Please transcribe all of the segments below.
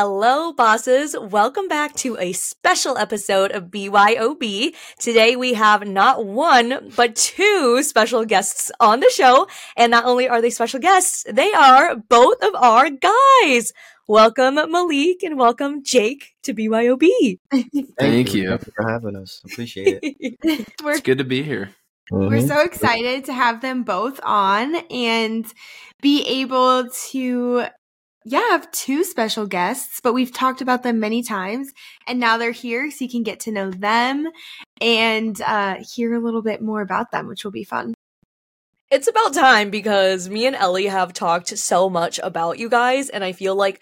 Hello, bosses. Welcome back to a special episode of BYOB. Today we have not one, but two special guests on the show. And not only are they special guests, they are both of our guys. Welcome, Malik, and welcome, Jake, to BYOB. Thank, you. Thank you for having us. Appreciate it. It's good to be here. we're Mhm. so excited to have them both on and be able to yeah, I have two special guests, but we've talked about them many times and now they're here so you can get to know them and uh hear a little bit more about them, which will be fun. It's about time because me and Ellie have talked so much about you guys, and I feel like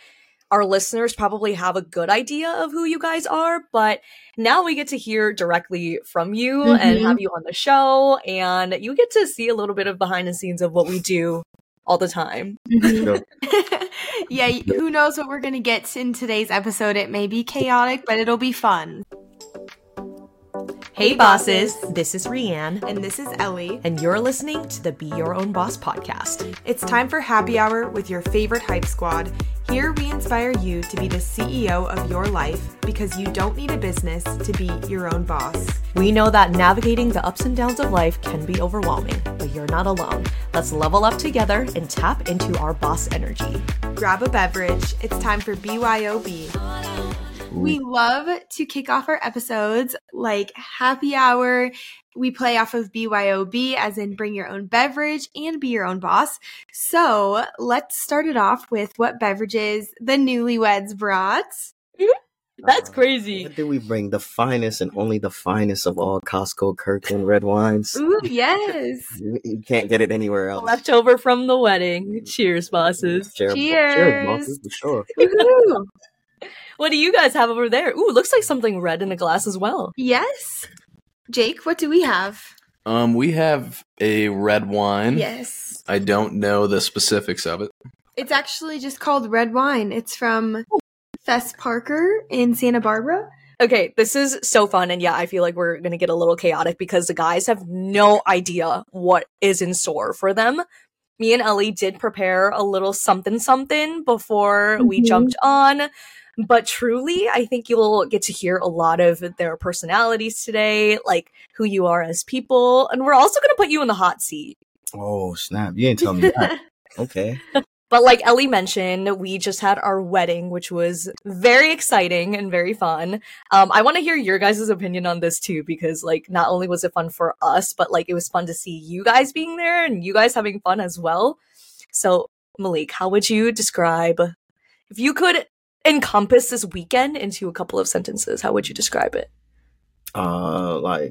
our listeners probably have a good idea of who you guys are, but now we get to hear directly from you and Mhm. have you on the show, and you get to see a little bit of behind the scenes of what we do all the time. Mm-hmm. Sure. yeah, who knows what we're going to get in today's episode. It may be chaotic, but it'll be fun. Hey, bosses, this is Rianne, And this is Ellie. and you're listening to the Be Your Own Boss podcast. It's time for happy hour with your favorite hype squad. Here we inspire you to be the CEO of your life because you don't need a business to be your own boss. We know that navigating the ups and downs of life can be overwhelming, but you're not alone. Let's level up together and tap into our boss energy. Grab a beverage. It's time for BYOB. We love to kick off our episodes like happy hour. We play off of BYOB as in bring your own beverage and be your own boss. So let's start it off with what beverages the newlyweds brought. Mm-hmm. That's uh, crazy. What did we bring? The finest and only the finest of all Costco Kirkland red wines. Ooh, yes. You you can't get it anywhere else. Leftover from the wedding. Cheers, bosses. Cheers, Cheers. cheers, bosses, for sure. Woohoo. What do you guys have over there? Ooh, looks like something red in a glass as well. Yes. Jake, what do we have? Um, we have a red wine. Yes. I don't know the specifics of it. It's actually just called red wine. It's from Fess Parker in Santa Barbara. Okay, this is so fun, and yeah, I feel like we're gonna get a little chaotic because the guys have no idea what is in store for them. Me and Ellie did prepare a little something something before we Mhm. jumped on, but truly, I think you'll get to hear a lot of their personalities today, like who you are as people, and we're also gonna put you in the hot seat. Oh snap! You didn't tell me that. Okay. But like Ellie mentioned, we just had our wedding, which was very exciting and very fun. Um, I want to hear your guys' opinion on this too, because like not only was it fun for us, but like it was fun to see you guys being there and you guys having fun as well. So Malik, how would you describe if you could encompass this weekend into a couple of sentences? How would you describe it? Uh, like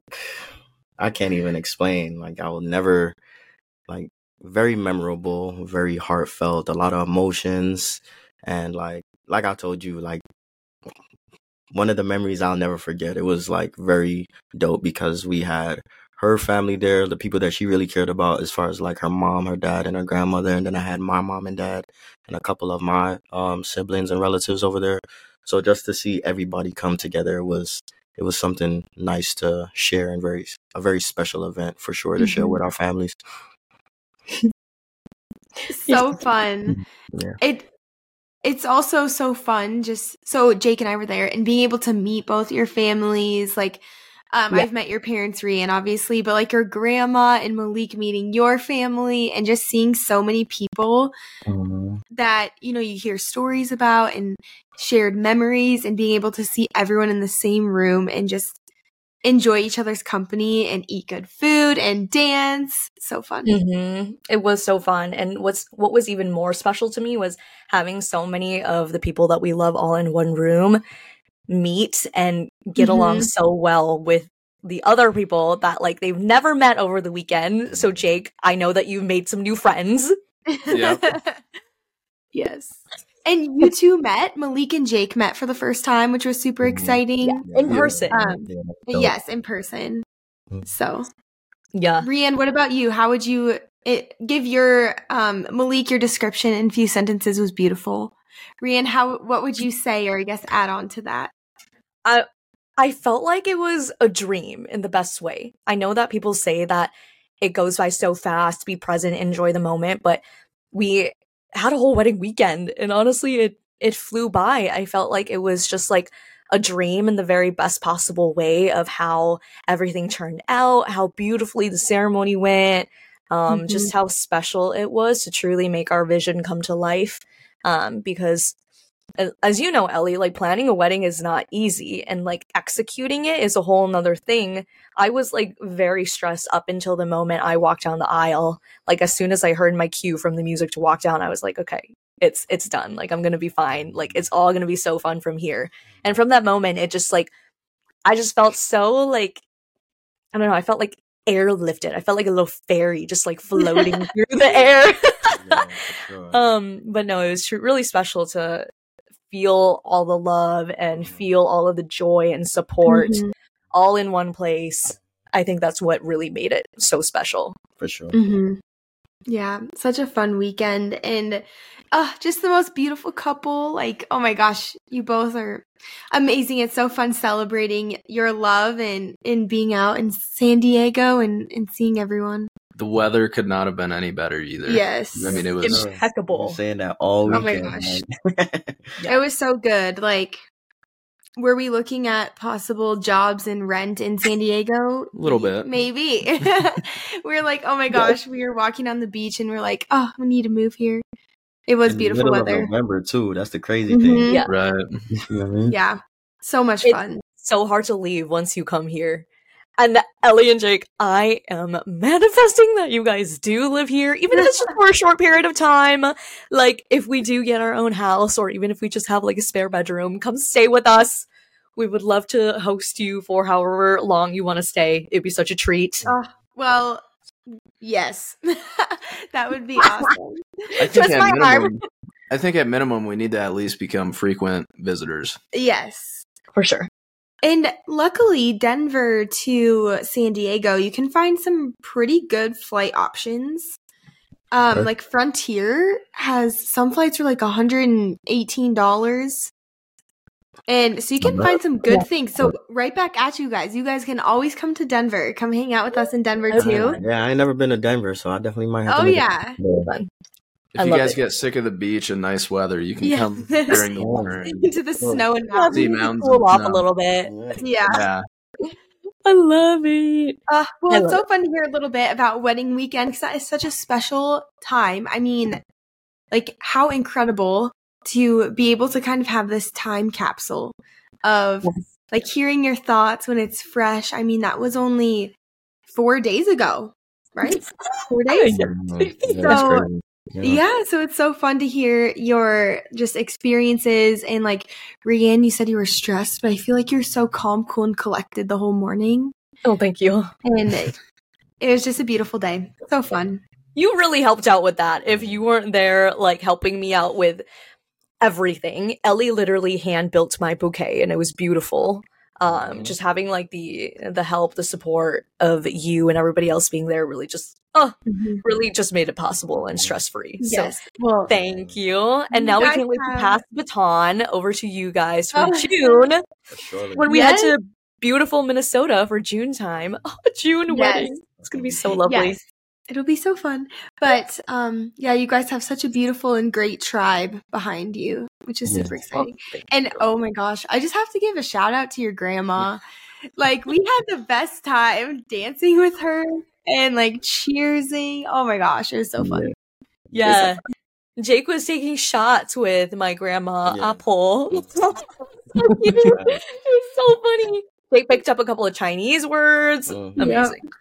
I can't even explain. Like I will never, like, very memorable, very heartfelt, a lot of emotions, and like, like I told you, like one of the memories I'll never forget. It was like very dope because we had her family there, the people that she really cared about, as far as like her mom, her dad, and her grandmother, and then I had my mom and dad, and a couple of my um siblings and relatives over there. So just to see everybody come together was it was something nice to share and very a very special event for sure to share Mhm. with our families. So fun. Yeah. It it's also so fun just so Jake and I were there and being able to meet both your families like um, Yeah. I've met your parents, Rian, obviously, but like your grandma and Malik meeting your family and just seeing so many people that, you know, you hear stories about and shared memories and being able to see everyone in the same room and just enjoy each other's company and eat good food and dance. So fun. Mm-hmm. It was so fun, and what's what was even more special to me was having so many of the people that we love all in one room meet and get along Mhm. so well with the other people that like they've never met over the weekend. So Jake, I know that you've made some new friends. yes. And you two met, Malik and Jake met for the first time, which was super Mhm. exciting. in person. Um, Yeah, yes, in person. Mhm. So, Yeah. Rian, what about you? How would you it, give your um, Malik your description in a few sentences was beautiful. Rian, how what would you say, or I guess add on to that? I I felt like it was a dream in the best way. I know that people say that it goes by so fast, be present, enjoy the moment, but we had a whole wedding weekend and honestly it it flew by. I felt like it was just like a dream in the very best possible way of how everything turned out, how beautifully the ceremony went, um, mm-hmm. just how special it was to truly make our vision come to life. Um, because as you know, Ellie, like planning a wedding is not easy and like executing it is a whole nother thing. I was like very stressed up until the moment I walked down the aisle. Like as soon as I heard my cue from the music to walk down, I was like, okay, it's it's done. Like I'm gonna be fine. Like it's all gonna be so fun from here. And from that moment, it just like I just felt so like I don't know, I felt like airlifted. I felt like a little fairy just like floating through the air. yeah, sure. Um, but no, it was really special to feel all the love and feel all of the joy and support mm-hmm. all in one place. I think that's what really made it so special. For sure. Mm-hmm. Yeah, such a fun weekend and uh, just the most beautiful couple. Like, oh my gosh, you both are amazing. It's so fun celebrating your love and, and being out in San Diego and, and seeing everyone. The weather could not have been any better either. Yes. I mean, it was impeccable. saying that all weekend. Oh my gosh. yeah. It was so good. Like, were we looking at possible jobs and rent in San Diego? A little bit. Maybe. we are like, oh my gosh, we were walking on the beach and we're like, oh, we need to move here. It was in beautiful weather. November too. That's the crazy mm-hmm. thing. Yeah. Right. you know I mean? Yeah. So much it's fun. So hard to leave once you come here. And Ellie and Jake, I am manifesting that you guys do live here, even if it's just for a short period of time. Like, if we do get our own house, or even if we just have like a spare bedroom, come stay with us. We would love to host you for however long you want to stay. It'd be such a treat. Uh, well, Yes, that would be awesome. I think, at minimum, I think at minimum we need to at least become frequent visitors. Yes, for sure. And luckily, Denver to San Diego, you can find some pretty good flight options. Um, like Frontier has some flights are like $118 and so you can find some good things. So right back at you guys. You guys can always come to Denver. Come hang out with us in Denver too. Yeah, I ain't never been to Denver, so I definitely might have. Oh yeah. If I you guys it. get sick of the beach and nice weather, you can yeah. come during the winter into the snow and mountains. mountains cool off a little bit. Yeah. yeah. I love it. Uh, well, it's so it. fun to hear a little bit about wedding weekend because that is such a special time. I mean, like how incredible to be able to kind of have this time capsule of yes. like hearing your thoughts when it's fresh. I mean, that was only four days ago, right? Four days. so, yeah. yeah. so it's so fun to hear your just experiences and like Rianne, you said you were stressed, but I feel like you're so calm, cool, and collected the whole morning. Oh, thank you. And it was just a beautiful day. So fun. You really helped out with that. If you weren't there, like helping me out with everything. Ellie literally hand built my bouquet and it was beautiful. Um, mm-hmm. just having like the the help, the support of you and everybody else being there really just oh mm-hmm. really just made it possible and stress free. Yes. So well thank you. And now we can't wait to pass the baton over to you guys for oh. June. When we yes. head to beautiful Minnesota for June time. Oh, June yes. wedding. It's gonna be so lovely. Yes. It'll be so fun. But um yeah, you guys have such a beautiful and great tribe behind you, which is super exciting. Oh, and oh my gosh, I just have to give a shout out to your grandma. like we had the best time dancing with her and like cheersing. Oh my gosh, it was so fun. Yeah. So fun. Jake was taking shots with my grandma yeah. Apple. it was so funny. Jake picked up a couple of Chinese words. Mm-hmm. Amazing. Yep.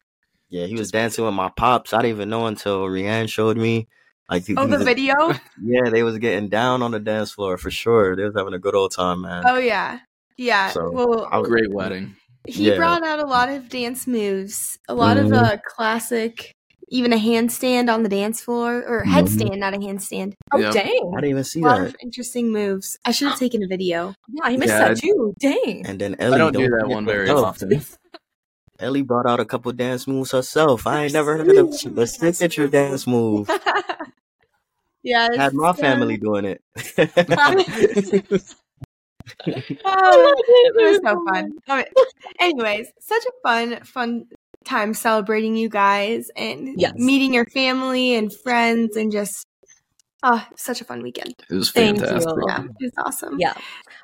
Yeah, he was dancing with my pops. I didn't even know until Rianne showed me. Like, he, oh, he the was, video. Yeah, they was getting down on the dance floor for sure. They was having a good old time, man. Oh yeah, yeah. So, well, was, great wedding. He yeah. brought out a lot of dance moves, a lot mm-hmm. of uh, classic, even a handstand on the dance floor or mm-hmm. headstand, not a handstand. Oh yep. dang! I didn't even see a lot that. Of interesting moves. I should have taken a video. Yeah, I missed yeah, that too. Dang. And then Ellie I don't, don't do that one very often. Ellie brought out a couple dance moves herself. I ain't never heard of the signature dance move. yeah, had my family doing it. oh, it was so fun. Okay. Oh, anyways, such a fun, fun time celebrating you guys and yes. meeting your family and friends and just Oh, such a fun weekend. It was Thank fantastic. you. Yeah, it was awesome. Yeah.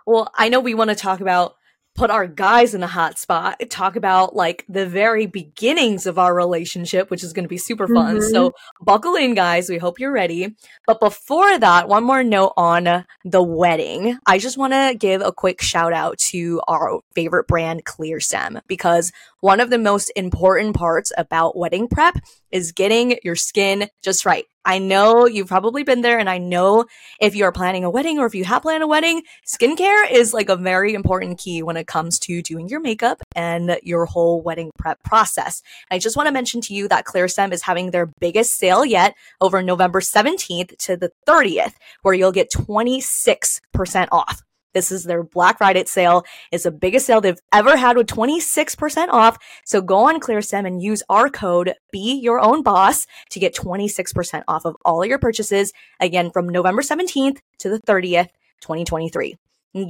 Well, I know we want to talk about put our guys in a hot spot, talk about like the very beginnings of our relationship, which is going to be super fun. Mhm. So buckle in, guys. We hope you're ready. But before that, one more note on the wedding. I just want to give a quick shout out to our favorite brand, ClearStem, because one of the most important parts about wedding prep is getting your skin just right. I know you've probably been there, and I know if you are planning a wedding or if you have planned a wedding, skincare is like a very important key when it comes to doing your makeup and your whole wedding prep process. I just want to mention to you that ClearStem is having their biggest sale yet over November 17th to the 30th, where you'll get 26% off. This is their Black Friday sale. It's the biggest sale they've ever had with 26% off. So go on ClearStem and use our code Be Your Own Boss to get 26% off of all your purchases. Again, from November 17th to the 30th, 2023.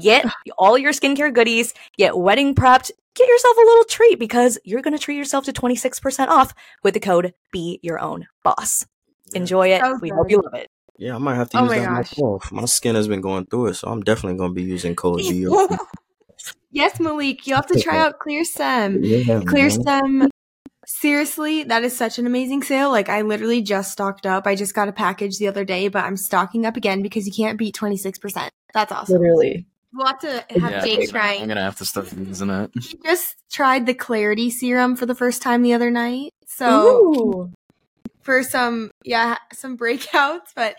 Get all your skincare goodies, get wedding prepped, get yourself a little treat because you're going to treat yourself to 26% off with the code Be Your Own Boss. Enjoy it. So we hope you love it. Yeah, I might have to Oh use my that gosh. myself. My skin has been going through it, so I'm definitely gonna be using code Geo. yes, Malik, you have to try out ClearStem. yeah, man. ClearStem. Seriously, that is such an amazing sale. Like I literally just stocked up. I just got a package the other day, but I'm stocking up again because you can't beat 26%. That's awesome. Literally. We'll have to have Yeah, Jake I'm gonna have to start using it. He just tried the Clarity Serum for the first time the other night. So Ooh. For some yeah, some breakouts, but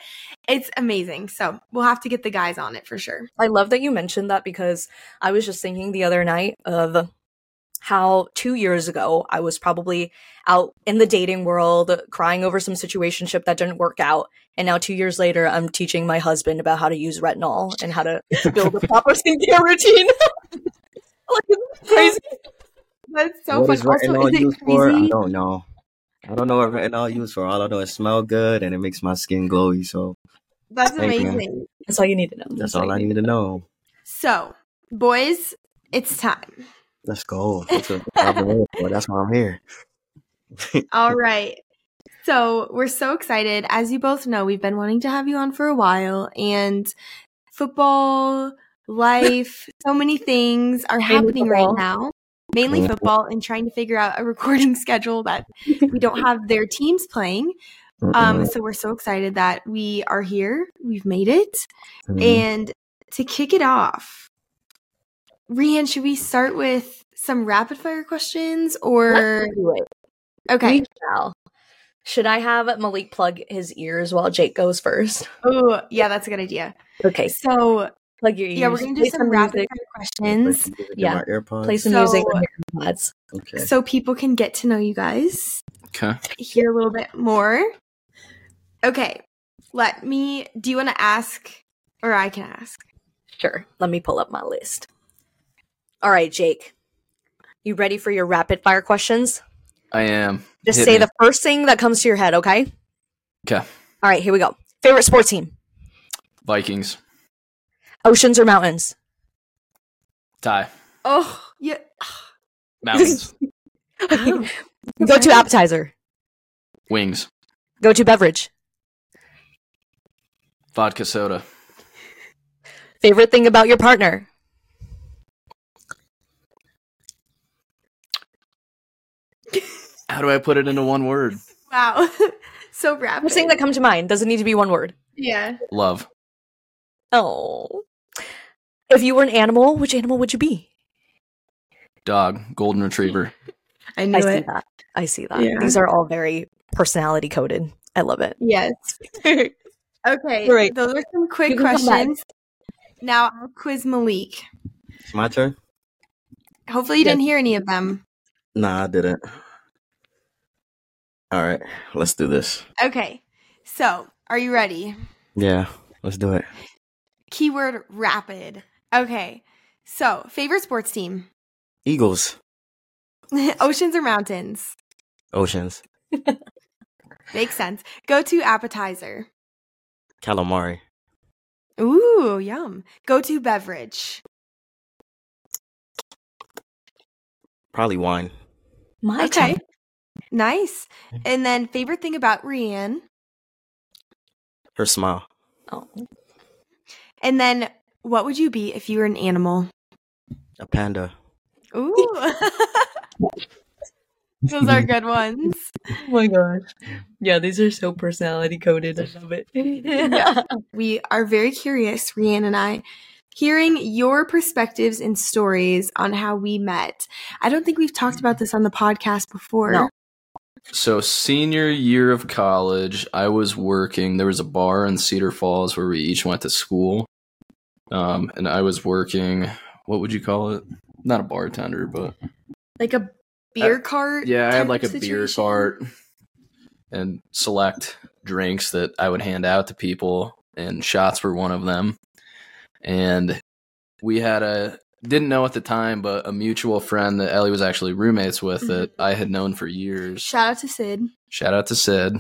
it's amazing. So we'll have to get the guys on it for sure. I love that you mentioned that because I was just thinking the other night of how two years ago I was probably out in the dating world crying over some situationship that didn't work out. And now two years later, I'm teaching my husband about how to use retinol and how to build a proper skincare routine. like, crazy. That's so what fun. is Also, retinol is it used for? I don't know. I don't know what retinol used for. All I know is smell good and it makes my skin glowy. So That's Thank you. amazing. That's all you need to know. that's all I need to know. So, boys, it's time. Let's go. That's what I've been waiting for. That's why I'm here. All right. So, we're so excited. As you both know, we've been wanting to have you on for a while, and football, life, so many things are happening right now. Mainly Mhm. football, and trying to figure out a recording schedule that we don't have their teams playing. Um, so we're so excited that we are here. We've made it. Mhm. And to kick it off, Rian, should we start with some rapid fire questions or Let's do it. okay? We shall. Should I have Malik plug his ears while Jake goes first? Oh, yeah, that's a good idea. Okay, So plug your ears. yeah, we're gonna do play some rapid music. fire questions Play some music in Yeah. my AirPods. Play some So- music on your AirPods. Okay. so people can get to know you guys, Okay. hear a little bit more. Okay, let me. Do you want to ask, or I can ask? Sure. Let me pull up my list. All right, Jake. You ready for your rapid fire questions? I am. Just Hit say me. the first thing that comes to your head, okay? Okay. All right, here we go. Favorite sports team? Vikings. Oceans or mountains? Tie. Oh, yeah. Mountains. Go to appetizer. Wings. Go to beverage. Vodka soda. Favorite thing about your partner? How do I put it into one word? Wow, so rapid. First thing that comes to mind doesn't need to be one word. yeah. Love. Oh. If you were an animal, which animal would you be? Dog. Golden retriever. I knew I see it. that. I see that. Yeah. These are all very personality coded. I love it. Yes. Okay. All right. Those are some quick You can come back. questions. Now I'll quiz Malik. It's my turn? Hopefully you Yes. didn't hear any of them. Nah, I didn't. All right, let's do this. Okay. So, are you ready? Yeah, let's do it. Keyword rapid. Okay. So, favorite sports team? Eagles, Oceans or mountains? oceans, Makes sense. Go to appetizer. calamari, Ooh, yum. Go to beverage. probably wine. My Okay. turn. Nice. And then favorite thing about Rianne? Her smile. Oh. And then what would you be if you were an animal? A panda. Ooh. Those are good ones. Oh my gosh. Yeah, these are so personality coded. I love it. yeah. We are very curious, Rianne and I, hearing your perspectives and stories on how we met. I don't think we've talked about this on the podcast before. No. So senior year of college, I was working. There was a bar in Cedar Falls where we each went to school. Um, and I was working. What would you call it? Not a bartender, but Like a beer cart? yeah, I had like a of beer situation? cart and select drinks that I would hand out to people, and shots were one of them. And we had a didn't know at the time, but a mutual friend that Ellie was actually roommates with that I had known for years. Shout out to Sid. shout out to Sid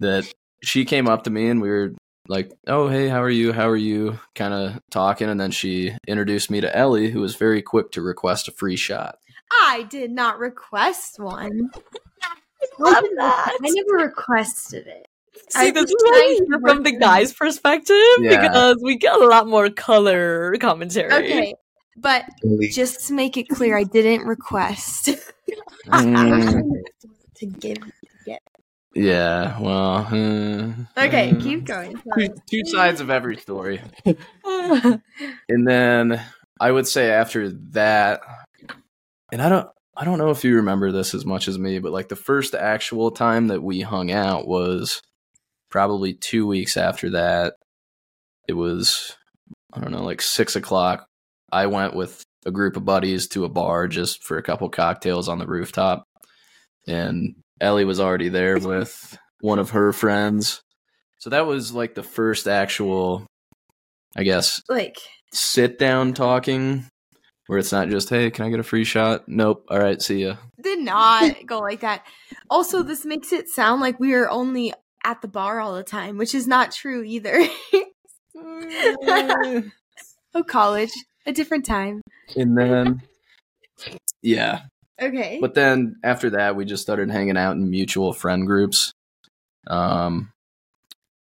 that she came up to me and we were like, "Oh, hey, how are you? How are you?" kind of talking and then she introduced me to Ellie who was very quick to request a free shot. I did not request one. love that. I never requested it. See, I this is why trying hear from the guy's perspective Yeah. because we get a lot more color commentary. Okay. But just to make it clear, I didn't request. Mm, to give. Yeah, well, uh, Okay, uh, keep going. two, two sides of every story. And then I would say after that, and I don't, I don't know if you remember this as much as me, but like the first actual time that we hung out was probably two weeks after that. It was, I don't know, like six o'clock. I went with a group of buddies to a bar just for a couple cocktails on the rooftop, and Ellie was already there with one of her friends. So that was like the first actual, I guess, Like, sit down talking where it's not just hey can i get a free shot nope all right see ya did not go like that. Also, this makes it sound like we are only at the bar all the time, which is not true either. oh, college, a different time. and then yeah Okay. but then after that we just started hanging out in mutual friend groups um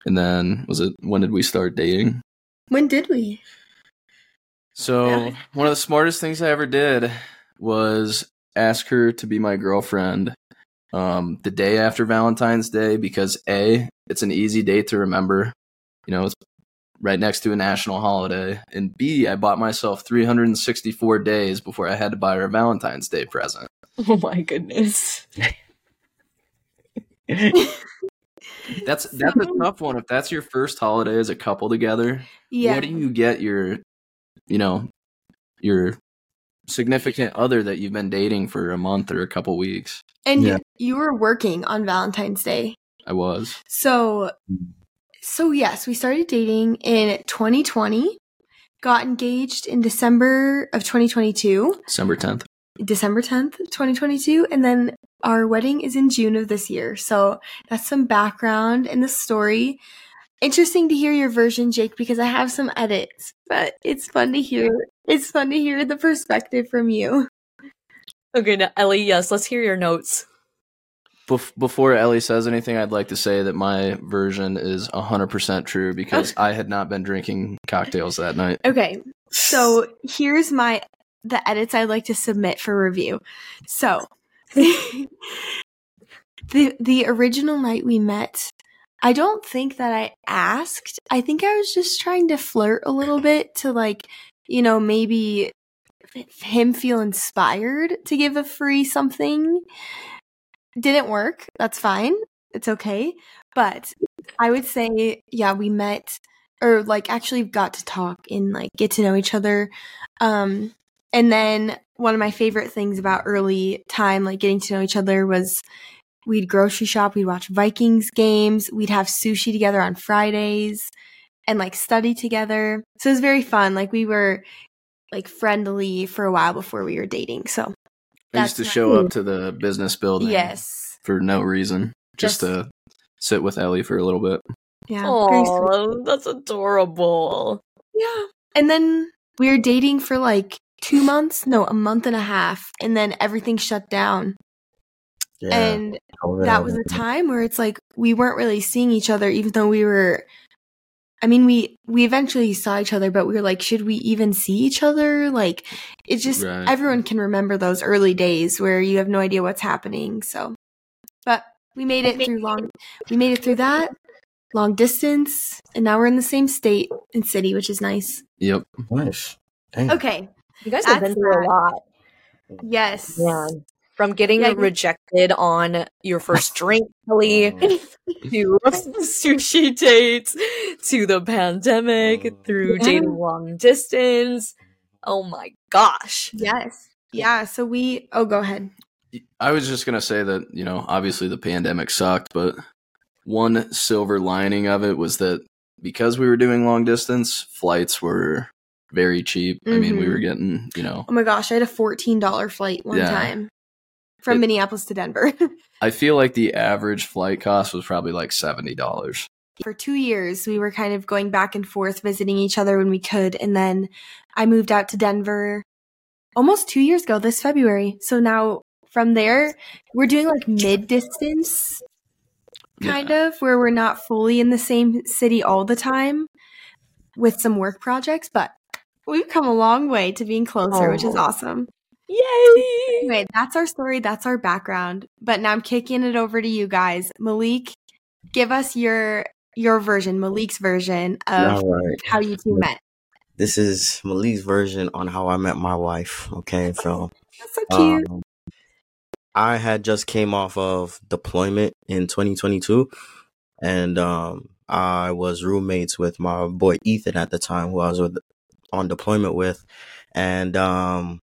and then was it when did we start dating when did we? so Yeah. one of the smartest things i ever did was ask her to be my girlfriend um the day after valentine's day because a it's an easy date to remember you know it's right next to a national holiday and b i bought myself 364 days before i had to buy her a valentine's day present oh my goodness. that's that's a tough one if that's your first holiday as a couple together Yeah. what do you get your you know your significant other that you've been dating for a month or a couple weeks and Yeah. you were working on Valentine's Day. i was So, Mm. So yes, we started dating in 2020, got engaged in December of 2022, december 10th December 10th, 2022, and then our wedding is in June of this year. So that's some background in the story. Interesting to hear your version, Jake, because I have some edits, but it's fun to hear. It's fun to hear the perspective from you. Okay, now, Ellie, yes, let's hear your notes. Bef- before Ellie says anything, I'd like to say that my version is 100% true because I had not been drinking cocktails that night. Okay, so here's my the edits I'd like to submit for review. So the the original night we met, I don't think that I asked. I think I was just trying to flirt a little bit to like, you know, maybe him feel inspired to give a free something. Didn't work. That's fine. It's okay. But I would say, yeah, we met or like actually got to talk and like get to know each other. Um, and then one of my favorite things about early time, like getting to know each other, was we'd grocery shop, we'd watch Vikings games, we'd have sushi together on Fridays, and like study together. So it was very fun. Like we were like friendly for a while before we were dating. So I used to That's show up to the business building yes, for no reason, just, Just- to sit with Ellie for a little bit. yeah, very sweet. Oh, that's adorable. Yeah. And then we were dating for like two months, no, a month and a half, and then everything shut down. Yeah, And COVID that was a time where it's like we weren't really seeing each other, even though we were I mean, we we eventually saw each other, but we were like, should we even see each other? Like, it's just Right. everyone can remember those early days where you have no idea what's happening. So, but we made it through long. We made it through that long distance, and now we're in the same state and city, which is nice. Yep. Nice. Dang. Okay. You guys have been That's through a lot. Yes. Yeah. From getting Yeah, you- rejected on your first drink, Ellie, Mm. to sushi dates, to the pandemic, Mm. through Yeah. dating long distance. Oh my gosh. Yes. Yeah. So we. Oh, go ahead. I was just gonna say that you know, obviously the pandemic sucked, but one silver lining of it was that because we were doing long distance, flights were very cheap. I mean, we were getting you know, Oh my gosh, I had a fourteen dollar flight one Yeah. time from It- Minneapolis to Denver. I feel like the average flight cost was probably like seventy dollars. for two years we were kind of going back and forth visiting each other when we could and then i moved out to denver almost two years ago this february so now from there we're doing like mid distance kind of where we're not fully in the same city all the time with some work projects but we've come a long way to being closer which is Oh. awesome Yay! anyway that's our story that's our background but now i'm kicking it over to you guys malik give us your your version malik's version of All right. how you two met. This is Malik's version on how I met my wife. Okay, so That's so cute. um, I had just came off of deployment in 2022, and um, I was roommates with my boy Ethan at the time, who I was with on deployment with, and um,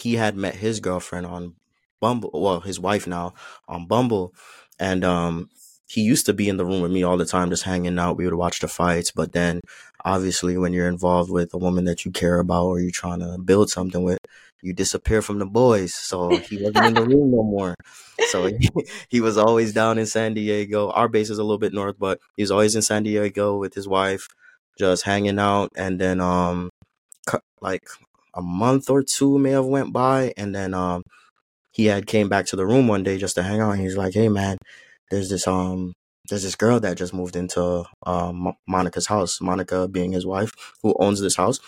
he had met his girlfriend on Bumble, well, his wife now on Bumble, and um, he used to be in the room with me all the time, just hanging out. We would watch the fights, but then obviously, when you're involved with a woman that you care about or you're trying to build something with, you disappear from the boys. So he wasn't in the room no more. So he, he was always down in San Diego. Our base is a little bit north, but he was always in San Diego with his wife, just hanging out. And then, um, like a month or two may have went by, and then um, he had came back to the room one day just to hang out. And he's like, "Hey, man, there's this um." There's this girl that just moved into Mo- Monica's house. Monica being his wife, who owns this house,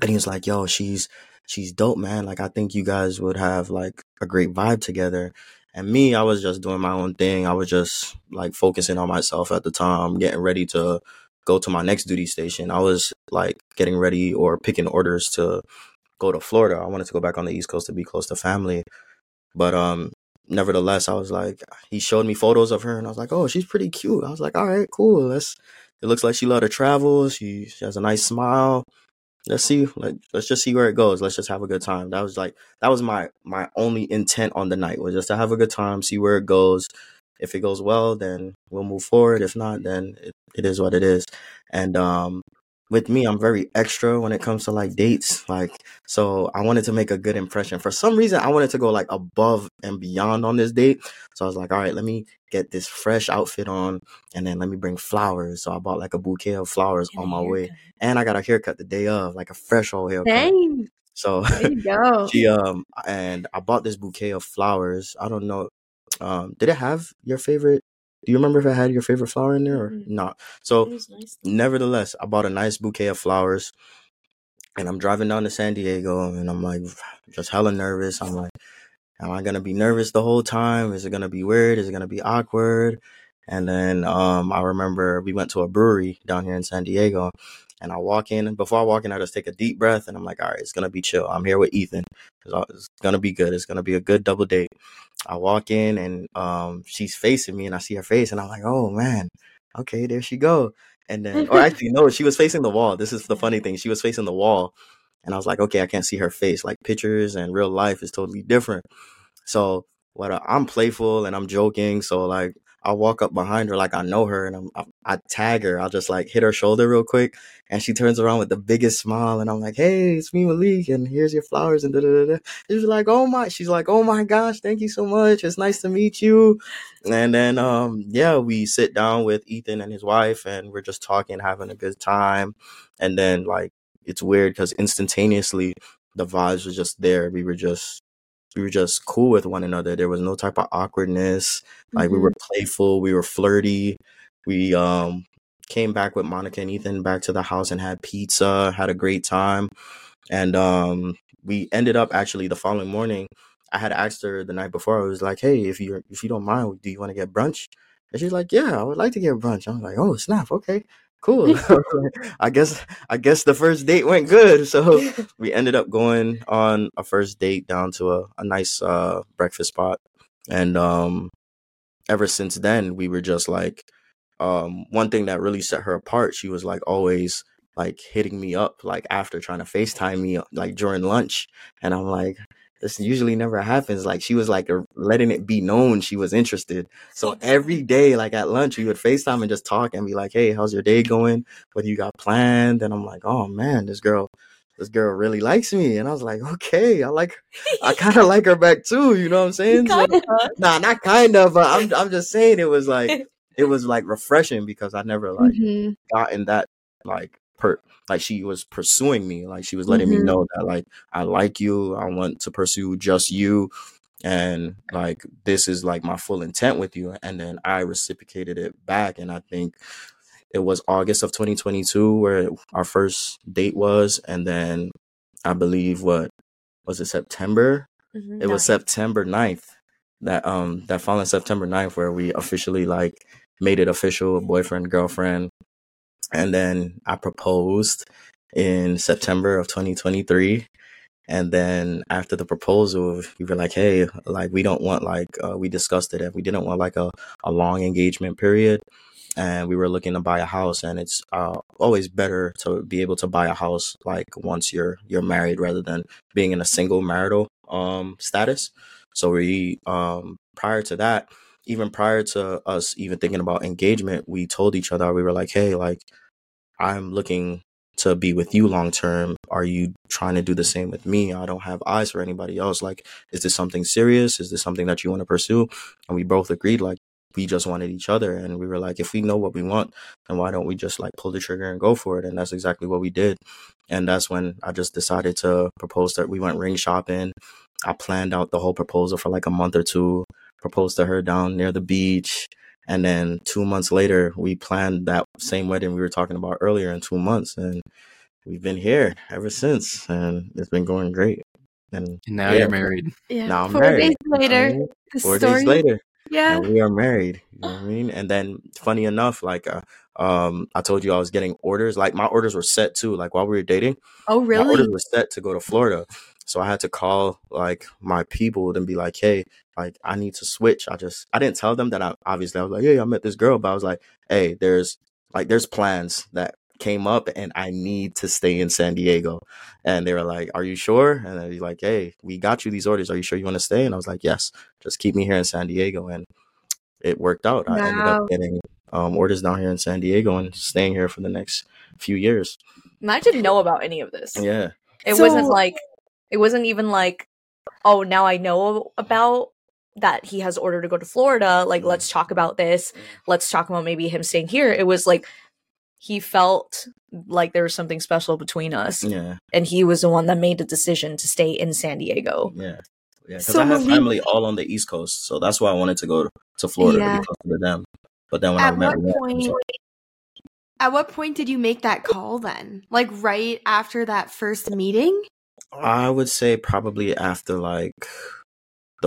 and he was like, "Yo, she's she's dope, man. Like, I think you guys would have like a great vibe together." And me, I was just doing my own thing. I was just like focusing on myself at the time, getting ready to go to my next duty station. I was like getting ready or picking orders to go to Florida. I wanted to go back on the East Coast to be close to family. But um nevertheless, I was like he showed me photos of her and I was like, "Oh, she's pretty cute." I was like, "All right, cool. Let's it looks like she love to travel. She, she has a nice smile. Let's see. Like, let's just see where it goes. Let's just have a good time." That was like that was my my only intent on the night was just to have a good time, see where it goes. If it goes well, then we'll move forward. If not, then it, it is what it is. And um with me, I'm very extra when it comes to like dates. Like, so I wanted to make a good impression. For some reason, I wanted to go like above and beyond on this date. So I was like, all right, let me get this fresh outfit on and then let me bring flowers. So I bought like a bouquet of flowers on my way. And I got a haircut the day of, like a fresh old haircut. Dang, So there you go. she um and I bought this bouquet of flowers. I don't know. Um, did it have your favorite? Do you remember if it had your favorite flower in there or Mm. not? So nice. nevertheless, I bought a nice bouquet of flowers, and I'm driving down to San Diego, and I'm like just hella nervous. I'm like, am I gonna be nervous the whole time? Is it gonna be weird? Is it gonna be awkward? And then um, I remember we went to a brewery down here in San Diego, and I walk in. And before I walk in, I just take a deep breath, and I'm like, all right, it's gonna be chill. I'm here with Ethan. It's it's gonna be good. It's gonna be a good double date. I walk in, and um, she's facing me, and I see her face, and I'm like, oh man, okay, there she go. And then, or actually, no, she was facing the wall. This is the funny thing. She was facing the wall. And I was like, okay, I can't see her face. Like pictures and real life is totally different. So what I'm playful and I'm joking. So like I walk up behind her like I know her and I'm, I, I tag her. I'll just like hit her shoulder real quick. And she turns around with the biggest smile. And I'm like, hey, it's me, Malik. And here's your flowers. And da da. da. She's like, oh my, she's like, oh my gosh, thank you so much. It's nice to meet you. And then, um, yeah, we sit down with Ethan and his wife and we're just talking, having a good time. And then like, it's weird because instantaneously the vibes were just there. We were just, we were just cool with one another. There was no type of awkwardness. Like we Mhm. were playful, we were flirty. We, um, came back with Monica and Ethan back to the house and had pizza, had a great time. And um we ended up actually the following morning. I had asked her the night before. I was like, "Hey, if you if you don't mind, do you want to get brunch?" And she's like, "Yeah, I would like to get brunch." I was like, "Oh, snap! Okay, cool. I guess I guess the first date went good. So we ended up going on a first date down to a, a nice uh, breakfast spot, and um, ever since then we were just like um, one thing that really set her apart. She was like always like hitting me up like after trying to FaceTime me like during lunch, and I'm like. This usually never happens. Like she was like letting it be known she was interested. So every day, like at lunch, we would FaceTime and just talk and be like, "Hey, how's your day going? What do you got planned?" And I'm like, "Oh man, this girl, this girl really likes me." And I was like, "Okay, I like, I kind of like her back too." You know what I'm saying? So, nah, not kind of. But I'm, I'm just saying it was like, it was like refreshing because I never like Mhm. gotten that like per like she was pursuing me like she was letting Mhm. me know that like i like you i want to pursue just you and like this is like my full intent with you and then i reciprocated it back and i think it was august of 2022 where our first date was and then i believe what was it september Mhm. it was September 9th that um that following September 9th where we officially like made it official boyfriend girlfriend and then I proposed in September of 2023 and then after the proposal we were like hey like we don't want like uh, we discussed it and we didn't want like a, a long engagement period and we were looking to buy a house and it's uh, always better to be able to buy a house like once you're you're married rather than being in a single marital um status. So we um prior to that even prior to us even thinking about engagement we told each other we were like hey like i'm looking to be with you long term. Are you trying to do the same with me? I don't have eyes for anybody else. Like is this something serious? Is this something that you want to pursue? And we both agreed like we just wanted each other and we were like if we know what we want then why don't we just like pull the trigger and go for it? And that's exactly what we did. And that's when i just decided to propose that we went ring shopping. I planned out the whole proposal for like a month or two proposed to her down near the beach and then two months later we planned that same wedding we were talking about earlier in two months and we've been here ever since and it's been going great and And now Yeah. you're married. Yeah. now i'm Four married days you I later, mean? four story. days later Yeah. and we are married. You know what I mean? And then funny enough, like uh, um I told you I was getting orders. Like my orders were set too. Like while we were dating, Oh, really? my orders were set to go to Florida. So I had to call like my people and be like, hey, like I need to switch. I just I didn't tell them that I obviously I was like, hey, I met this girl, but I was like, hey, there's like there's plans that came up and I need to stay in San Diego. And they were like, Are you sure? And they're like, Hey, we got you these orders. Are you sure you want to stay? And I was like, Yes, just keep me here in San Diego. And it worked out. I ended up getting um, orders down here in San Diego and staying here for the next few years. And I didn't know about any of this. Yeah. It wasn't like it wasn't even like, oh, now I know about that he has ordered to go to Florida. Like, mm-hmm. let's talk about this. Let's talk about maybe him staying here. It was like he felt like there was something special between us, Yeah. and he was the one that made the decision to stay in San Diego. Yeah. Yeah. Because So I have Malik- family all on the East Coast. So that's why I wanted to go to Florida Yeah. to be closer to them. But then when At I met what Rhett, I was point? At what point did you make that call then? Like right after that first meeting? I would say probably after like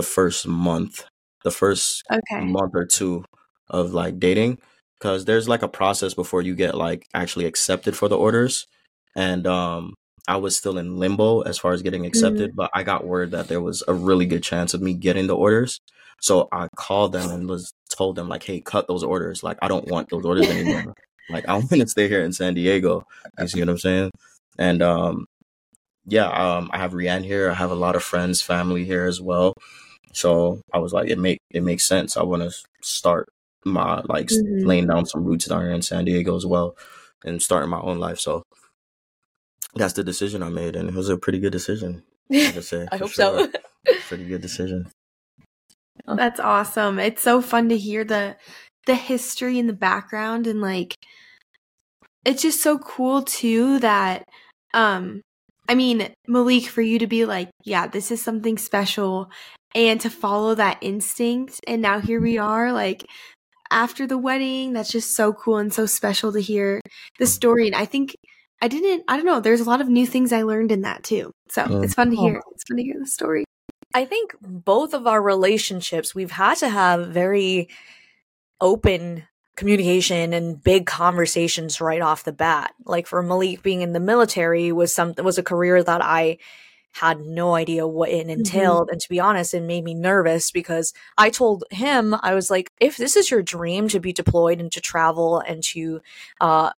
the first month, the first Okay. month or two of like dating because there's like a process before you get like actually accepted for the orders and um i was still in limbo as far as getting accepted but i got word that there was a really good chance of me getting the orders so i called them and was told them like hey cut those orders like i don't want those orders anymore like i want to stay here in san diego you see what i'm saying and um yeah um i have rianne here i have a lot of friends family here as well so I was like, it make it makes sense. I want to start my like Mhm. laying down some roots down here in San Diego as well, and starting my own life. So that's the decision I made, and it was a pretty good decision. I say. I hope sure. so. Pretty good decision. That's awesome. It's so fun to hear the the history and the background and like it's just so cool too that um I mean, Malik for you to be like, yeah, this is something special and to follow that instinct and now here we are like after the wedding. That's just so cool and so special to hear the story. And I think I didn't, I don't know, there's a lot of new things I learned in that too. So Yeah. it's fun to hear. It's fun to hear the story. I think both of our relationships, we've had to have very open communication and big conversations right off the bat. Like for Malik being in the military was something was a career that I had no idea what it entailed. And to be honest, it made me nervous because I told him, I was like, if this is your dream to be deployed and to travel and to uh,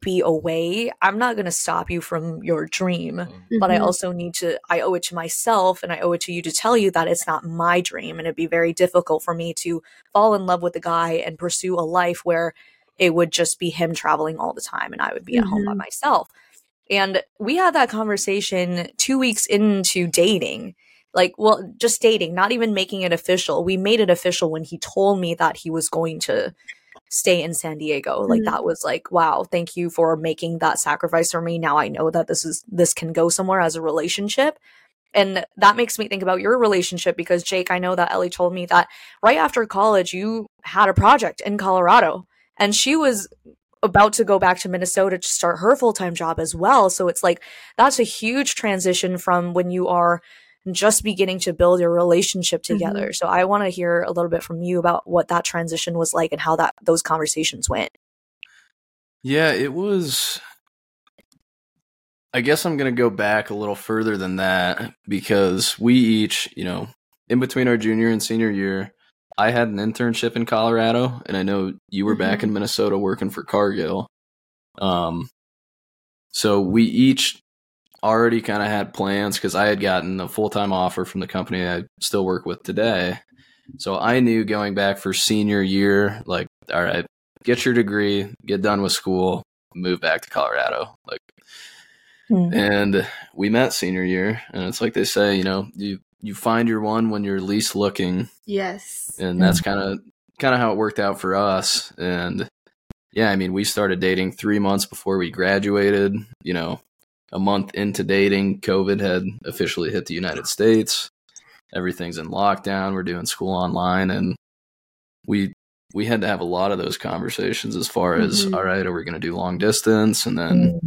be away, I'm not going to stop you from your dream but I Mhm. also need to I owe it to myself and I owe it to you to tell you that it's not my dream and it'd be very difficult for me to fall in love with a guy and pursue a life where it would just be him traveling all the time and I would be at home by Mhm. myself. And we had that conversation 2 weeks into dating. Like, well, just dating, not even making it official. We made it official when he told me that he was going to stay in San Diego. Like Mhm. that was like, wow, thank you for making that sacrifice for me. Now I know that this is this can go somewhere as a relationship. And that makes me think about your relationship because Jake, I know that Ellie told me that right after college you had a project in Colorado and she was about to go back to Minnesota to start her full-time job as well. So it's like that's a huge transition from when you are just beginning to build your relationship mm-hmm. together. So I want to hear a little bit from you about what that transition was like and how that those conversations went. Yeah, it was. I guess I'm going to go back a little further than that because we each, you know, in between our junior and senior year, I had an internship in Colorado, and I know you were back in Minnesota working for Cargill. Um, so we each already kind of had plans because I had gotten a full time offer from the company I still work with today. So I knew going back for senior year, like, all right, get your degree, get done with school, move back to Colorado. Like, Hmm. and we met senior year, and it's like they say, you know, you you find your one when you're least looking, Yes. and that's kind of kind of how it worked out for us. And yeah, I mean, we started dating three months before we graduated. You know, a month into dating, COVID had officially hit the United States. Everything's in lockdown. We're doing school online, and we we had to have a lot of those conversations as far as Mhm. all right, are we going to do long distance, and then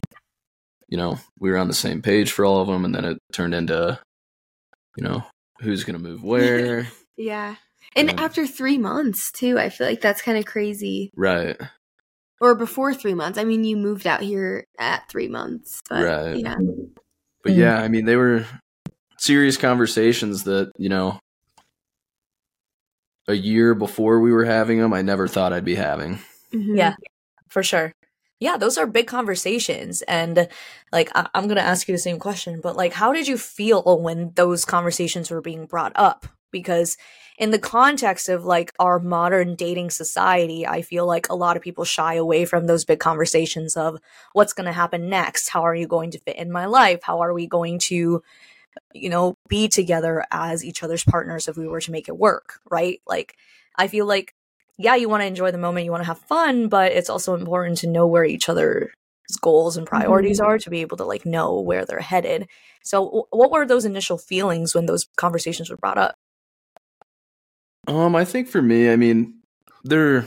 you know we were on the same page for all of them, and then it turned into you know who's going to move where, Yeah. And Yeah. after three months too, I feel like that's kind of crazy. right? Or before three months. I mean, you moved out here at three months, but Right. yeah. But Mm. yeah, I mean, they were serious conversations that, you know, a year before we were having them, I never thought I'd be having. Mhm. Yeah, for sure. Yeah, those are big conversations. And like, I- I'm going to ask you the same question, but like, how did you feel when those conversations were being brought up? Because in the context of like our modern dating society, I feel like a lot of people shy away from those big conversations of what's going to happen next? How are you going to fit in my life? How are we going to, you know, be together as each other's partners if we were to make it work? Right. Like, I feel like yeah, you want to enjoy the moment, you want to have fun, but it's also important to know where each other's goals and priorities are to be able to like know where they're headed. So, w- what were those initial feelings when those conversations were brought up? Um, I think for me, I mean, they're,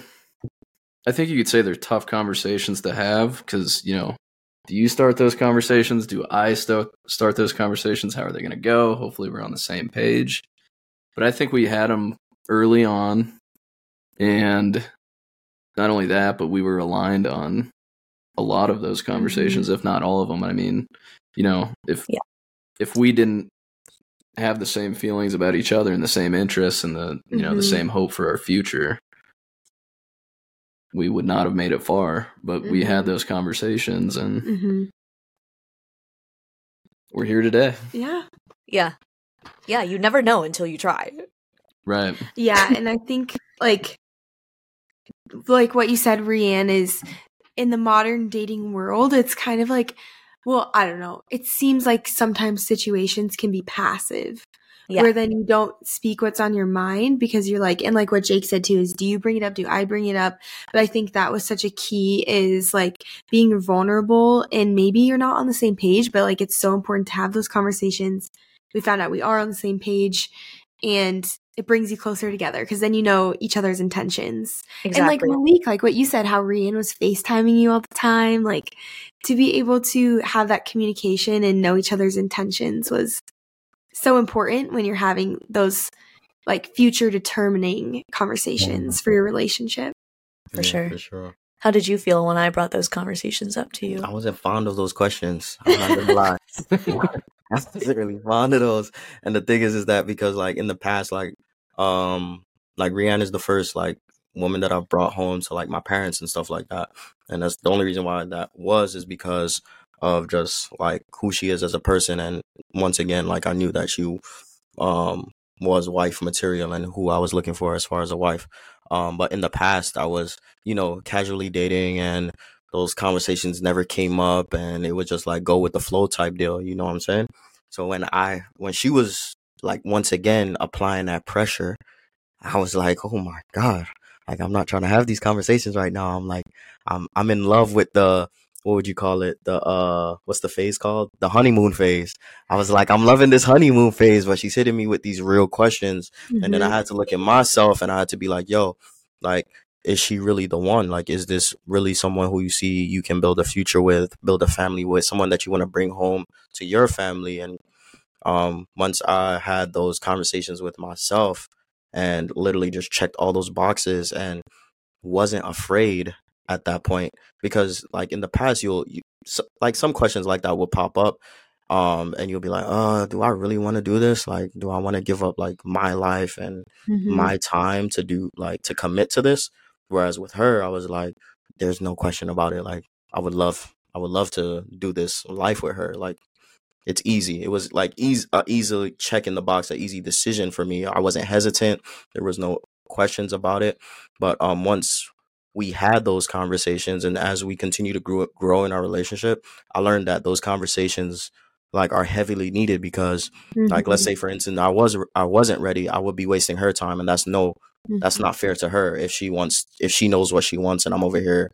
I think you could say they're tough conversations to have because, you know, do you start those conversations? Do I st- start those conversations? How are they going to go? Hopefully, we're on the same page. But I think we had them early on. And not only that, but we were aligned on a lot of those conversations, if not all of them. I mean, you know, if Yeah. if we didn't have the same feelings about each other and the same interests and the you know the Mhm. same hope for our future, we would not have made it far. But we had Mhm. those conversations, and hmm we're here today. Yeah. Yeah. Yeah, you never know until you try. Right. Yeah, and I think like like what you said, Rianne, is in the modern dating world, it's kind of like well, I don't know. It seems like sometimes situations can be passive. Yeah. Where then you don't speak what's on your mind because you're like, and like what Jake said too is, do you bring it up? Do I bring it up? But I think that was such a key is like being vulnerable and maybe you're not on the same page, but like it's so important to have those conversations. We found out we are on the same page and it brings you closer together because then you know each other's intentions. Exactly. And like Malik, like what you said, how Rian was FaceTiming you all the time, like to be able to have that communication and know each other's intentions was so important when you're having those like future determining conversations for your relationship. For sure. For sure. How did you feel when I brought those conversations up to you? I wasn't fond of those questions. I'm not gonna lie. I wasn't really fond of those. And the thing is, is that because like in the past, like um, like Rihanna is the first like woman that I've brought home to like my parents and stuff like that. And that's the only reason why that was is because of just like who she is as a person. And once again, like I knew that she um was wife material and who I was looking for as far as a wife. Um, but in the past, I was, you know, casually dating and those conversations never came up and it was just like go with the flow type deal. You know what I'm saying? So when I, when she was like once again applying that pressure, I was like, oh my God, like I'm not trying to have these conversations right now. I'm like, I'm, I'm in love with the, what would you call it? The, uh, what's the phase called? The honeymoon phase. I was like, I'm loving this honeymoon phase, but she's hitting me with these real questions. And then I Mhm. had to look at myself and I had to be like, yo, like, is she really the one? Like, is this really someone who you see you can build a future with, build a family with, someone that you want to bring home to your family? And um, once I had those conversations with myself and literally just checked all those boxes and wasn't afraid at that point because like in the past you'll you, so, like some questions like that will pop up um and you'll be like uh do i really want to do this? Like do i want to give up like my life and Mhm. my time to do like to commit to this? Whereas with her i was like there's no question about it. Like i would love i would love to do this life with her. Like it's easy it was like easy uh, easily check in the box an easy decision for me i wasn't hesitant there was no questions about it but um once we had those conversations and as we continue to grow grow in our relationship i learned that those conversations like are heavily needed because like let's Mhm. say for instance i was i wasn't ready i would be wasting her time and that's no that's Mhm. not fair to her if she wants if she knows what she wants and i'm over here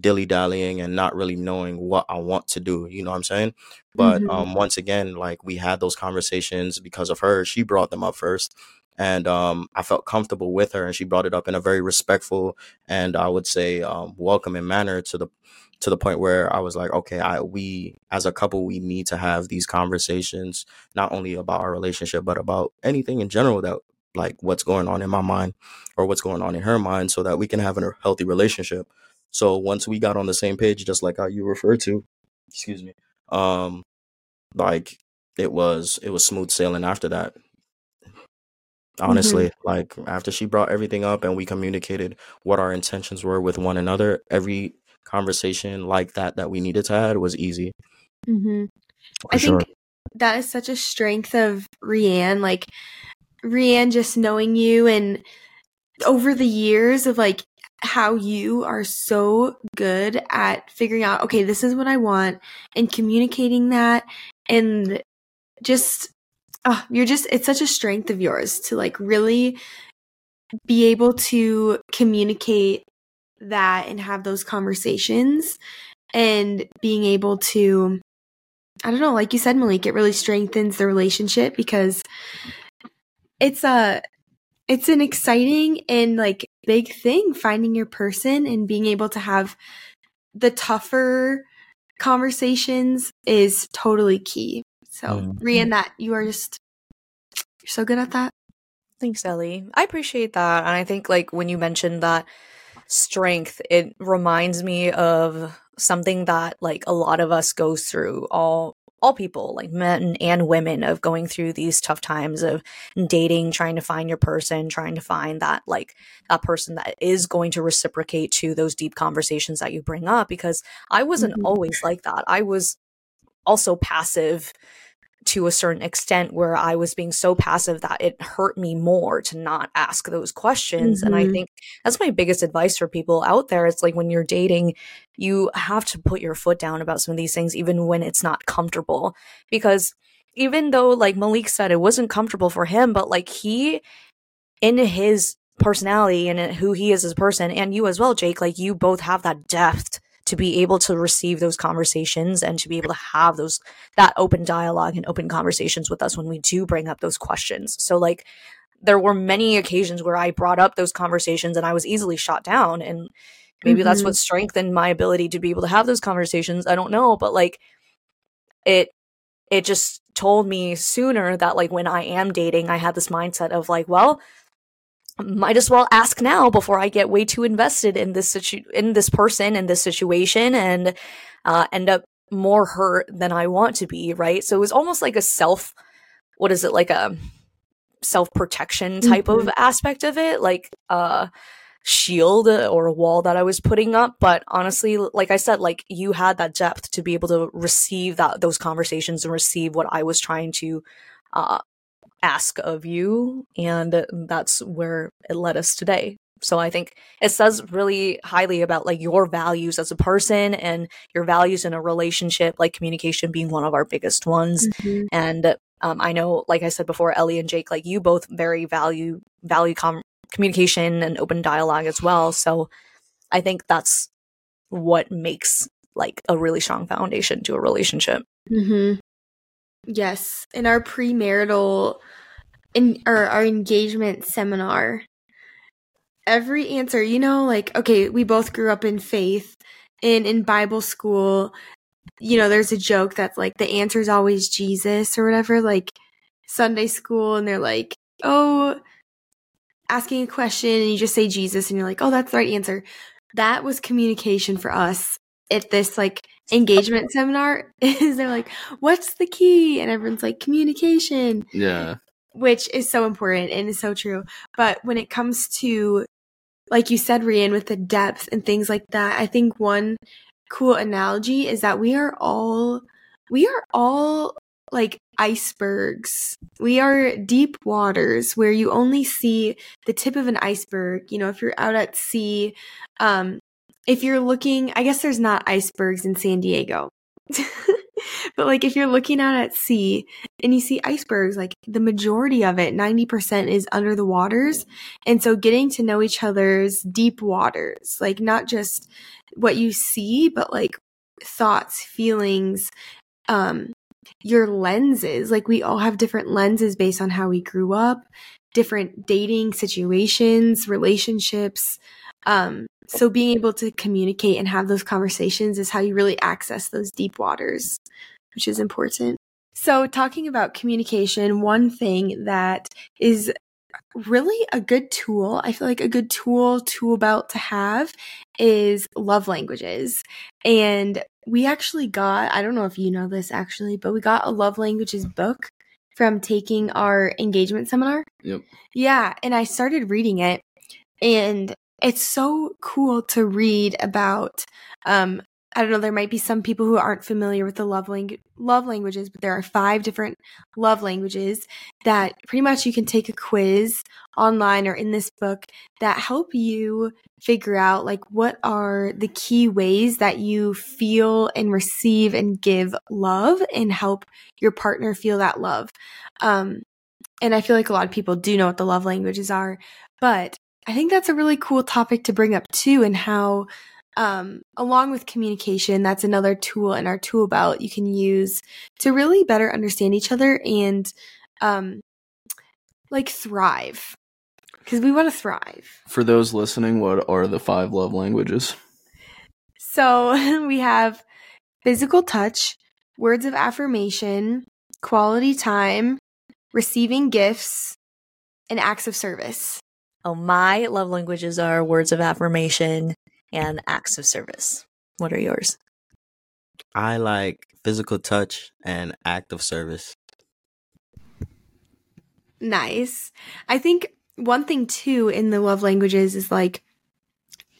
dilly dallying and not really knowing what i want to do you know what i'm saying but Mhm. um once again like we had those conversations because of her she brought them up first and um i felt comfortable with her and she brought it up in a very respectful and i would say um welcoming manner to the to the point where i was like okay i we as a couple we need to have these conversations not only about our relationship but about anything in general that like what's going on in my mind or what's going on in her mind so that we can have a healthy relationship so once we got on the same page just like how you referred to excuse me um like it was it was smooth sailing after that honestly like after she brought everything up and we communicated what our intentions were with one another every conversation like that that we needed to have was easy Mhm. I sure think that is such a strength of Rianne. Like Rianne just knowing you and over the years of like how you are so good at figuring out, okay, this is what I want and communicating that and just oh, you're just it's such a strength of yours to like really be able to communicate that and have those conversations and being able to I don't know, like you said, Malik, it really strengthens the relationship because it's a it's an exciting and like big thing finding your person and being able to have the tougher conversations is totally key. So, Mm. Rian, that you are just you're so good at that. Thanks, Ellie. I appreciate that. And I think like when you mentioned that strength, it reminds me of something that like a lot of us goes through all all people, like men and women of going through these tough times of dating, trying to find your person, trying to find that like a person that is going to reciprocate to those deep conversations that you bring up because I wasn't Mhm. always like that. I was also passive to a certain extent where I was being so passive that it hurt me more to not ask those questions. And I Mhm. think that's my biggest advice for people out there. It's like when you're dating, you have to put your foot down about some of these things, even when it's not comfortable. Because even though, like Malik said, it wasn't comfortable for him, but like he, in his personality and who he is as a person, and you as well, Jake, like you both have that depth to be able to receive those conversations and to be able to have those that open dialogue and open conversations with us when we do bring up those questions. So like there were many occasions where I brought up those conversations and I was easily shot down. And maybe that's Mhm. what strengthened my ability to be able to have those conversations. I don't know, but like it it just told me sooner that like when I am dating, I had this mindset of like, well, might as well ask now before I get way too invested in this situ- in this person in this situation and uh, end up more hurt than I want to be, right? So it was almost like a self what is it like a self protection type of aspect of it, like uh shield or a wall that I was putting up. But honestly, like I said, like you had that depth to be able to receive that those conversations and receive what I was trying to uh ask of you and that's where it led us today so i think it says really highly about like your values as a person and your values in a relationship like communication being one of our biggest ones Mhm. and um, i know like i said before ellie and jake like you both very value value com- communication and open dialogue as well so i think that's what makes like a really strong foundation to a relationship Mm-hmm. Yes, in our premarital, in or our engagement seminar, every answer, you know, like okay, we both grew up in faith, and in Bible school, you know, there's a joke that's like the answer is always Jesus or whatever. Like Sunday school, and they're like, oh, asking a question, and you just say Jesus, and you're like, oh, that's the right answer. That was communication for us at this like engagement seminar is they're like what's the key? And everyone's like communication. Yeah. which is so important and is so true. But when it comes to like you said Rian with the depth and things like that I think one cool analogy is that we are all we are all like icebergs. We are deep waters where you only see the tip of an iceberg. You know if you're out at sea um if you're looking i guess there's not icebergs in san diego. But like if you're looking out at sea and you see icebergs like the majority of it 90% is under the waters. And so getting to know each other's deep waters like not just what you see but like thoughts feelings um your lenses. Like we all have different lenses based on how we grew up different dating situations relationships um so being able to communicate and have those conversations is how you really access those deep waters which is important. So talking about communication one thing that is really a good tool i feel like a good tool tool belt to have is love languages. And we actually got i don't know if you know this actually but we got a love languages book from taking our engagement seminar. Yep. yeah and i started reading it and it's so cool to read about um I don't know, there might be some people who aren't familiar with the love language love languages, but there are five different love languages that pretty much you can take a quiz online or in this book that help you figure out like what are the key ways that you feel and receive and give love and help your partner feel that love. Um and I feel like a lot of people do know what the love languages are, but I think that's a really cool topic to bring up too and how um, along with communication, that's another tool in our tool belt you can use to really better understand each other and um, like thrive. Because we want to thrive. For those listening, what are the five love languages? So we have physical touch, words of affirmation, quality time, receiving gifts, and acts of service. Oh, my love languages are words of affirmation and acts of service. What are yours? I like physical touch and act of service. Nice. I think one thing too in the love languages is like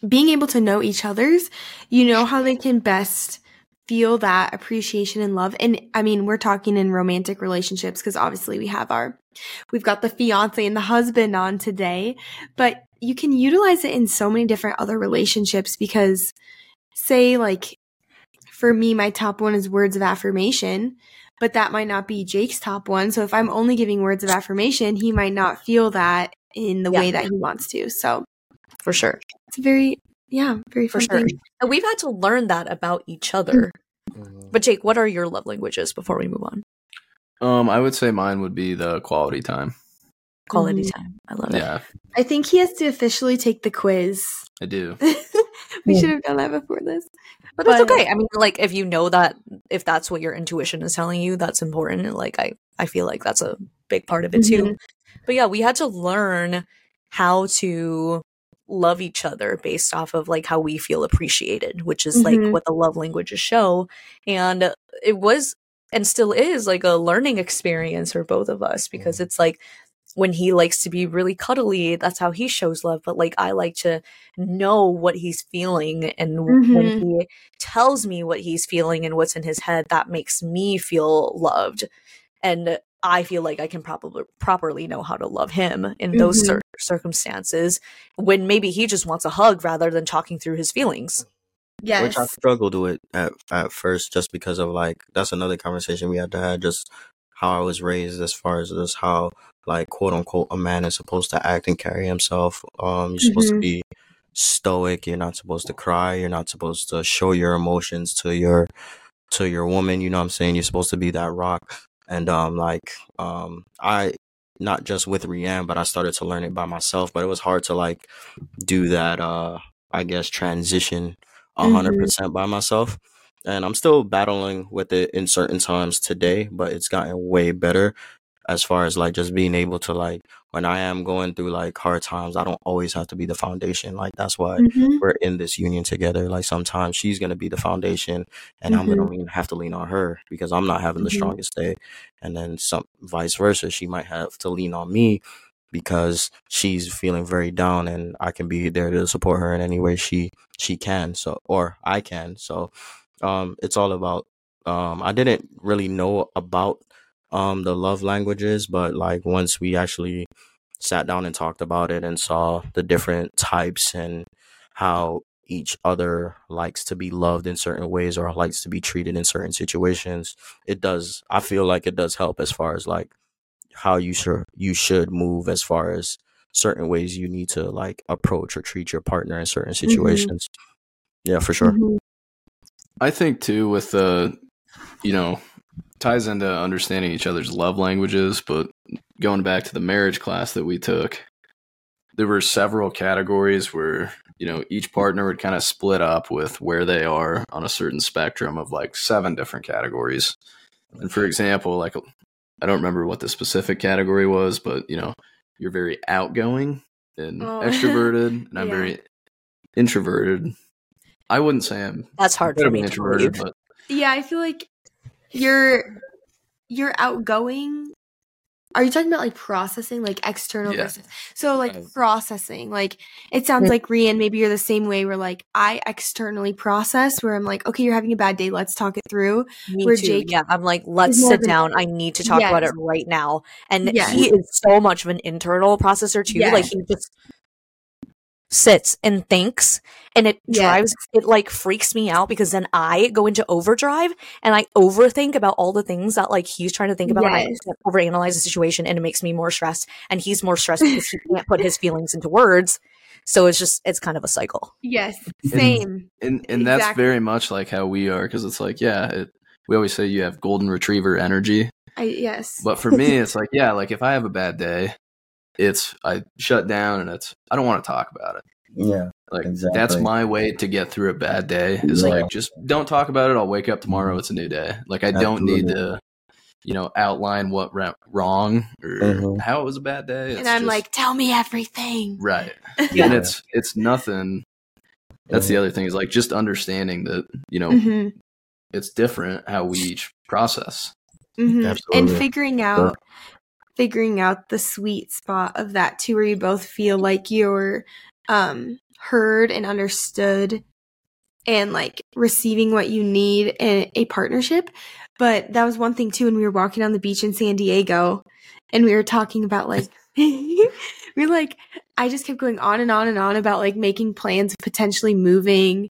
being able to know each other's, you know how they can best feel that appreciation and love. And I mean, we're talking in romantic relationships because obviously we have our, we've got the fiance and the husband on today, but you can utilize it in so many different other relationships because say like for me, my top one is words of affirmation but that might not be Jake's top one. So if I'm only giving words of affirmation, he might not feel that in the Yeah. way that he wants to. So For sure. it's a very, yeah, very For sure. thing. And we've had to learn that about each other. But Jake, what are your love languages before we move on? Um, I would say mine would be the quality time. quality Mhm. time. I love it. Yeah, I think he has to officially take the quiz. I do. we should have done that before this. But that's But- okay. I mean, like if you know that if that's what your intuition is telling you, that's important. Like I, I feel like that's a big part of it too. Mhm. But yeah, we had to learn how to love each other based off of like how we feel appreciated, which is like Mhm. what the love languages show. And it was and still is like a learning experience for both of us because it's like when he likes to be really cuddly, that's how he shows love. But like I like to know what he's feeling and w when he tells me what he's feeling and what's in his head, that makes me feel loved. And I feel like I can probably properly know how to love him in those Mhm. cir- circumstances when maybe he just wants a hug rather than talking through his feelings. Yes. Which I struggled with at at first, just because of like that's another conversation we had to have. Just how I was raised, as far as just how like quote unquote a man is supposed to act and carry himself. Um, you're supposed Mhm. to be stoic. You're not supposed to cry. You're not supposed to show your emotions to your to your woman. You know what I'm saying? You're supposed to be that rock. And um, like um, I not just with Rianne, but I started to learn it by myself. But it was hard to like do that. Uh, I guess transition a hundred Mhm. percent by myself. And I'm still battling with it in certain times today, but it's gotten way better as far as like just being able to like when I am going through like hard times, I don't always have to be the foundation. Like that's why Mhm. we're in this union together. Like sometimes she's gonna be the foundation, and I'm gonna lean, have to lean on her because I'm not having the Mhm. strongest day, and then some vice versa. She might have to lean on me because she's feeling very down, and I can be there to support her in any way she she can. So or I can. So um, it's all about. Um, I didn't really know about um the love languages, but like once we actually sat down and talked about it and saw the different types and how each other likes to be loved in certain ways or likes to be treated in certain situations it does i feel like it does help as far as like how you should you should move as far as certain ways you need to like approach or treat your partner in certain situations. Yeah for sure. Mhm. I think too with the you know ties into understanding each other's love languages, but going back to the marriage class that we took, there were several categories where you know each partner would kind of split up with where they are on a certain spectrum of like seven different categories. And for example, like I don't remember what the specific category was, but you know, you're very outgoing and Oh. extroverted, and I'm Yeah. very introverted. I wouldn't say I'm That's hard for me introverted, believe. but Yeah, I feel like you're you're outgoing. Are you talking about like processing, like external Yeah. versus so like Right. processing? Like it sounds like Rian, maybe you're the same way where like I externally process where I'm like, okay, you're having a bad day, let's talk it through. Me where too. Jake yeah, I'm like, let's sit down. I need to talk about it right now. And Yes. he is so much of an internal processor too. Like he just sits and thinks and it Yes. drives it like freaks me out because then I go into overdrive and I overthink about all the things that like he's trying to think about and I overanalyze the situation and it makes me more stressed and he's more stressed because he can't put his feelings into words. So it's just it's kind of a cycle. Yes, same. and and that's Exactly. very much like how we are because it's like yeah it, we always say you have golden retriever energy I yes. but for me it's like yeah like if i have a bad day it's i shut down and it's i don't want to talk about it yeah like that's my way to get through a bad day is Yeah. like just don't talk about it i'll wake up tomorrow it's a new day like i don't need to you know outline what went wrong or Mhm. how it was a bad day and I'm just- like, tell me everything. right Yeah. and it's it's nothing that's the other thing is like just understanding that you know Mhm. it's different how we each process Mhm. and figuring out figuring out the sweet spot of that too where you both feel like you're um heard and understood and like receiving what you need in a partnership. But that was one thing too when we were walking on the beach in san diego and we were talking about like we were like i just kept going on and on and on about like making plans potentially moving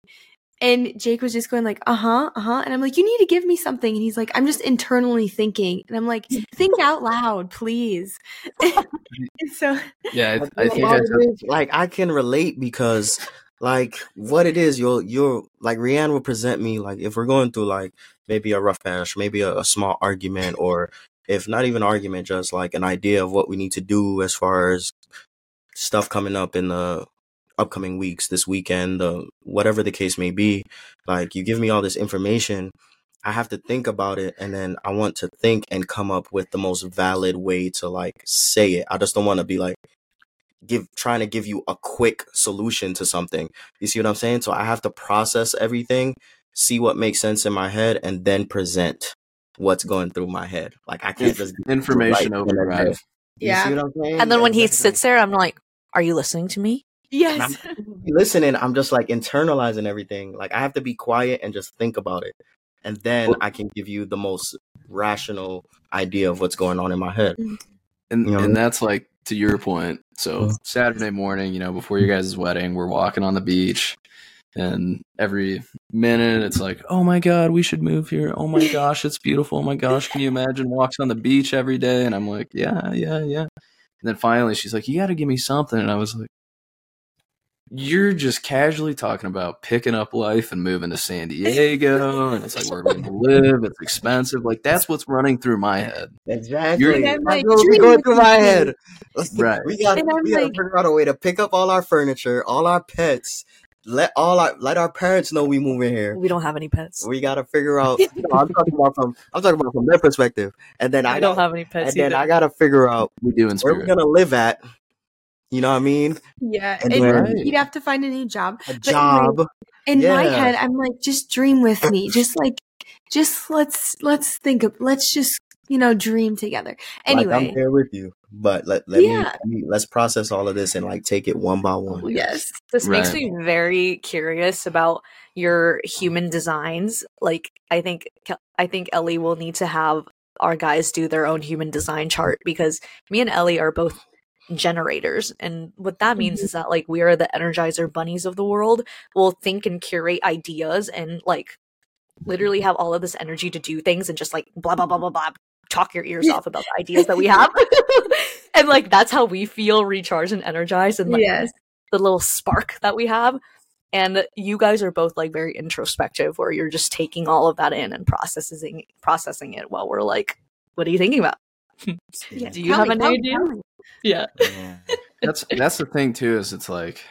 and Jake was just going like, uh huh, uh huh. And I'm like, you need to give me something. And he's like, I'm just internally thinking. And I'm like, think out loud, please. so, Yeah, I, I I think I just, like I can relate because like what it is, you'll you'll like Rianne will present me like if we're going through like maybe a rough patch, maybe a, a small argument, or if not even argument, just like an idea of what we need to do as far as stuff coming up in the upcoming weeks, this weekend, uh, whatever the case may be. Like you give me all this information, I have to think about it, and then I want to think and come up with the most valid way to like say it. I just don't want to be like give trying to give you a quick solution to something. You see what I'm saying? So I have to process everything, see what makes sense in my head, and then present what's going through my head. Like I can't just Information right, overdrive. You Yeah. see what I'm saying? And then when he sits there, I'm like, "Are you listening to me?" Yes. listening, I'm just like internalizing everything. Like I have to be quiet and just think about it. And then I can give you the most rational idea of what's going on in my head. And You know? and that's like to your point. So Mhm. Saturday morning, you know, before your guys' wedding, we're walking on the beach, and every minute it's like, "Oh my god, we should move here! Oh my gosh, it's beautiful! Oh my gosh, can you imagine walks on the beach every day?" And I'm like, "Yeah, yeah, yeah." And then finally, she's like, "You got to give me something," and I was like. You're just casually talking about picking up life and moving to San Diego, and it's like we're going to live. It's expensive. Like that's what's running through my head. Exactly. You're- And I'm like, That's going through my head. Right. We got And we got to like- figure out a way to pick up all our furniture, all our pets. Let all our let our parents know we moving here. We don't have any pets. We got to figure out. No, I'm talking about from I'm talking about from their perspective, and then I, I don't got have any pets and then. I got to figure out We do in where we're gonna live at. You know what I mean? Yeah. And And, you'd have to find a new job. A anyway, job. In my Yeah. head, I'm like, just dream with me. Just like, just let's let's think of let's just you know dream together. Anyway, like I'm there with you, but let let me, Yeah. let me let's process all of this and like take it one by one. Oh, yes, This makes me very curious about your human designs. Like, I think I think Ellie will need to have our guys do their own human design chart because me and Ellie are both generators, and what that means is that like we are the energizer bunnies of the world. We'll think and curate ideas and like literally have all of this energy to do things and just like blah blah blah blah blah talk your ears off about the ideas that we have. and like that's how we feel recharged and energized and like yes, the little spark that we have. And you guys are both like very introspective, where you're just taking all of that in and processing processing it while we're like, "What are you thinking about?" yes. Do you have an idea? Yeah, Yeah. that's that's the thing too is it's like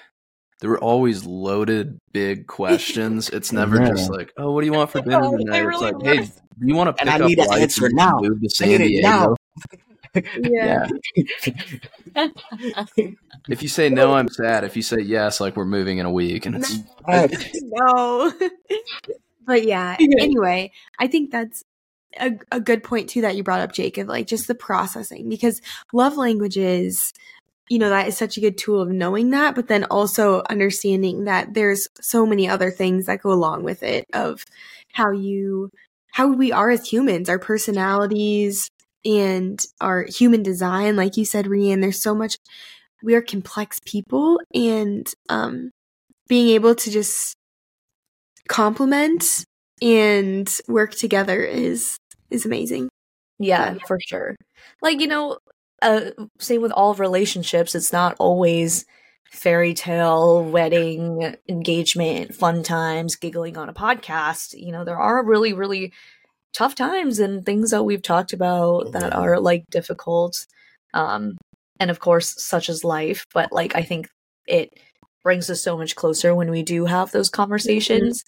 there were always loaded big questions it's never Yeah. just like oh what do you want for dinner they tonight it's really like hey do you want to And pick I up need an answer and now. move to I san need diego now. Yeah. if you say no i'm sad if you say yes like we're moving in a week and it's Right. no. but yeah, Yeah. anyway, I think that's a, a good point too that you brought up, Jacob, like just the processing because love languages, you know, that is such a good tool of knowing that, but then also understanding that there's so many other things that go along with it of how you, how we are as humans, our personalities and our human design. Like you said, Rianne, there's so much, we are complex people and, um, being able to just complement and work together is is amazing. yeah, for sure. Like you know, uh, same with all relationships. It's not always fairy tale, wedding, engagement, fun times, giggling on a podcast. You know, there are really, really tough times and things that we've talked about that are like difficult. Um, and of course, such as life. But like, I think it brings us so much closer when we do have those conversations.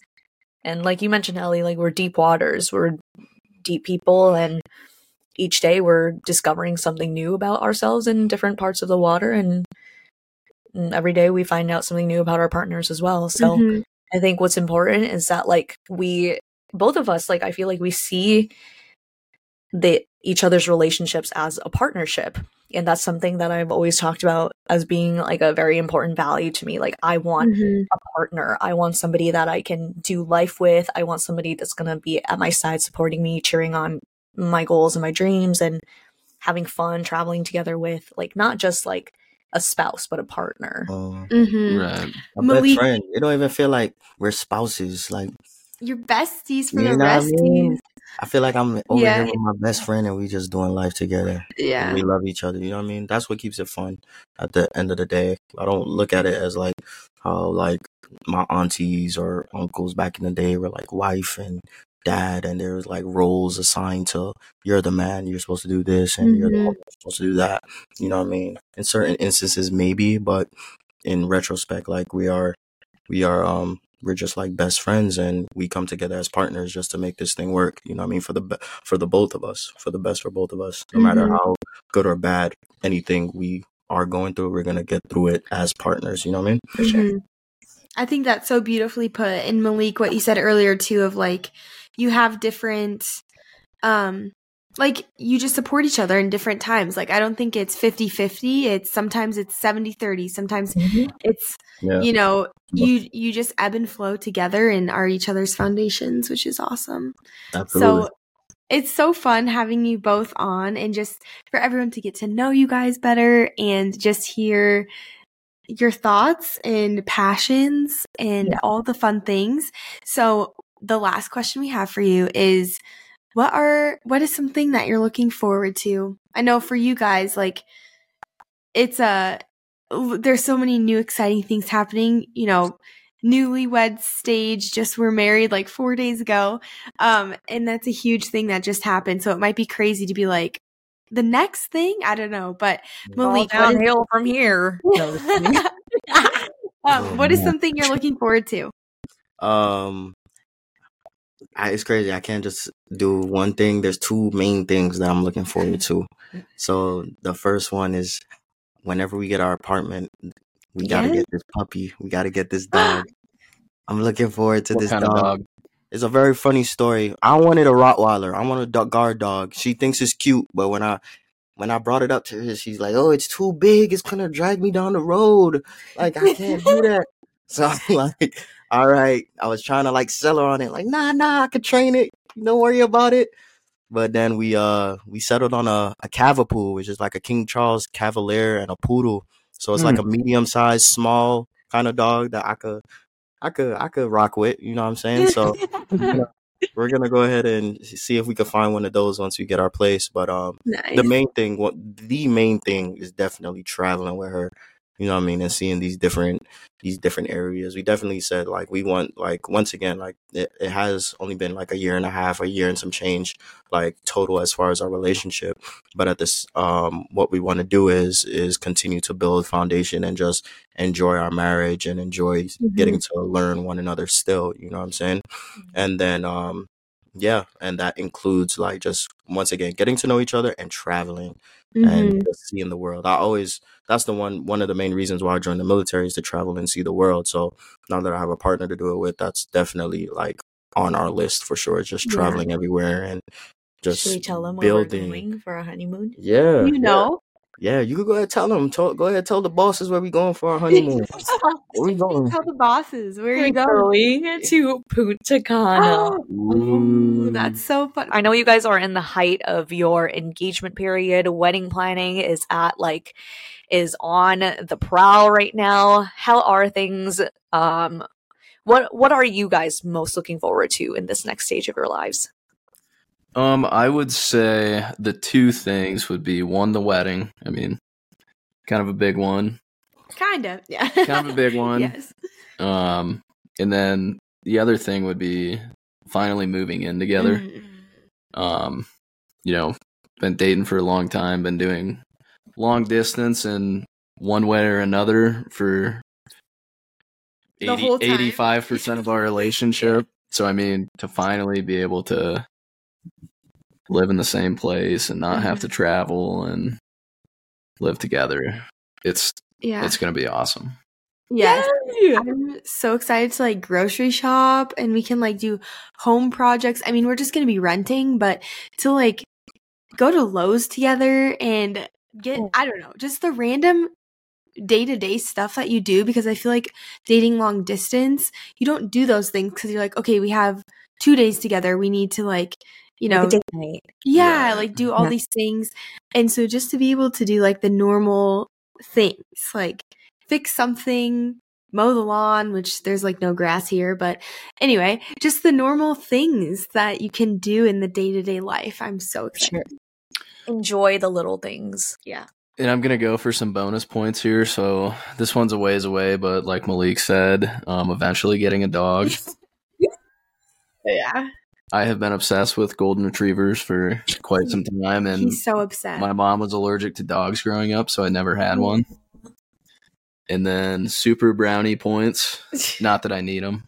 And like you mentioned, Ellie, like we're deep waters, we're deep people, and each day we're discovering something new about ourselves in different parts of the water. And, and every day we find out something new about our partners as well. So, Mhm. I think what's important is that like we both of us like I feel like we see the each other's relationships as a partnership. And that's something that I've always talked about as being like a very important value to me. Like I want Mhm. a partner. I want somebody that I can do life with. I want somebody that's going to be at my side supporting me, cheering on my goals and my dreams and having fun traveling together with like not just like a spouse but a partner. Um, Mhm. right a Malik- best friend. It don't even feel like we're spouses. Like Your besties for You the what I mean? I feel like I'm over Yeah. here with my best friend and we just doing life together. Yeah. We love each other. You know what I mean? That's what keeps it fun at the end of the day. I don't look at it as like how like my aunties or uncles back in the day were like wife and dad and there's like roles assigned to you're the man you're supposed to do this and you're the Mhm. woman you're supposed to do that you know what i mean in certain instances maybe but in retrospect like we are we are um we're just like best friends and we come together as partners just to make this thing work you know what i mean for the be- for the both of us for the best for both of us no matter Mhm. how good or bad anything we are going through we're gonna get through it as partners you know what i mean. Mhm. I think that's so beautifully put. And Malik, what you said earlier too, of like you have different, um, like you just support each other in different times. Like I don't think it's 50 50. It's sometimes it's 70 30. Sometimes mm-hmm. it's, yeah you know, you, you just ebb and flow together and are each other's foundations, which is awesome. absolutely So it's so fun having you both on and just for everyone to get to know you guys better and just hear your thoughts and passions and Yeah. all the fun things. So the last question we have for you is what are what is something that you're looking forward to? I know for you guys like it's a there's so many new exciting things happening, you know, newlywed stage just were married like 4 days ago. Um and that's a huge thing that just happened. So it might be crazy to be like the next thing, I don't know, but All Malik, what is- downhill from here. No, just kidding. um, what is something you're looking forward to? Um, I, it's crazy. I can't just do one thing. There's two main things that I'm looking forward to. So the first one is whenever we get our apartment, we gotta get this puppy. We gotta get this dog. I'm looking forward to What this dog. dog? It's a very funny story. I wanted a Rottweiler. I want a guard dog. She thinks it's cute, but when I when I brought it up to her, she's like, "Oh, it's too big. It's gonna drag me down the road. Like I can't do that." So I'm like, "All right." I was trying to like sell her on it. Like, "Nah, nah, I could train it. Don't worry about it." But then we uh we settled on a a Cavapoo, which is like a King Charles Cavalier and a poodle. So it's like a medium sized, small kind of dog that I could I could I could rock with. You know what I'm saying? So we're gonna go ahead and see if we can find one of those once we get our place. But um, nice. the main thing, what the main thing is definitely traveling with her. You know what I mean, and seeing these different these different areas. We definitely said like we want like once again like it, it has only been like a year and a half, a year and some change, like total as far as our relationship. But at this, um, what we want to do is is continue to build foundation and just enjoy our marriage and enjoy getting to learn one another still. You know what I'm saying? and then um yeah and that includes like just once again getting to know each other and traveling Mhm. and just seeing the world i always that's the one one of the main reasons why i joined the military is to travel and see the world so now that i have a partner to do it with that's definitely like on our list for sure just Yeah. traveling everywhere and just Should we tell them where we're building going for a honeymoon? yeah you know, yeah you could go ahead and tell them tell, go ahead tell the bosses where we going for our honeymoon where we going tell the bosses where We're you going. going to Punta Cana. Ooh, that's so fun. I know you guys are in the height of your engagement period. Wedding planning is at like is on the prowl right now. How are things? Um what what are you guys most looking forward to in this next stage of your lives? Um, I would say the two things would be one, the wedding. I mean, kind of a big one. Kind of, yeah. Kind of a big one. yes. Um, and then the other thing would be finally moving in together. Mhm. Um, you know, been dating for a long time, been doing long distance in one way or another for The whole time. 85 percent of our relationship. So I mean, to finally be able to live in the same place and not have to mm-hmm. travel and live together, it's Yeah. it's gonna be awesome. Yes. I'm so excited to like grocery shop and we can like do home projects. I mean, we're just going to be renting, but to like go to Lowe's together and get, oh. I don't know, just the random day to day stuff that you do because I feel like dating long distance, you don't do those things because you're like, okay, we have two days together. We need to like, you know, date night. yeah, Yeah. like do all Yeah. these things. And so just to be able to do like the normal things, like fix something, mow the lawn, which there's like no grass here, but anyway, just the normal things that you can do in the day to day life. I'm so excited. Enjoy the little things. Yeah. And I'm gonna go for some bonus points here. So this one's a ways away, but like Malik said, um, eventually getting a dog. Yeah. I have been obsessed with golden retrievers for quite some time, and He's so upset. my mom was allergic to dogs growing up, so I never had one. And then super brownie points. Not that I need them.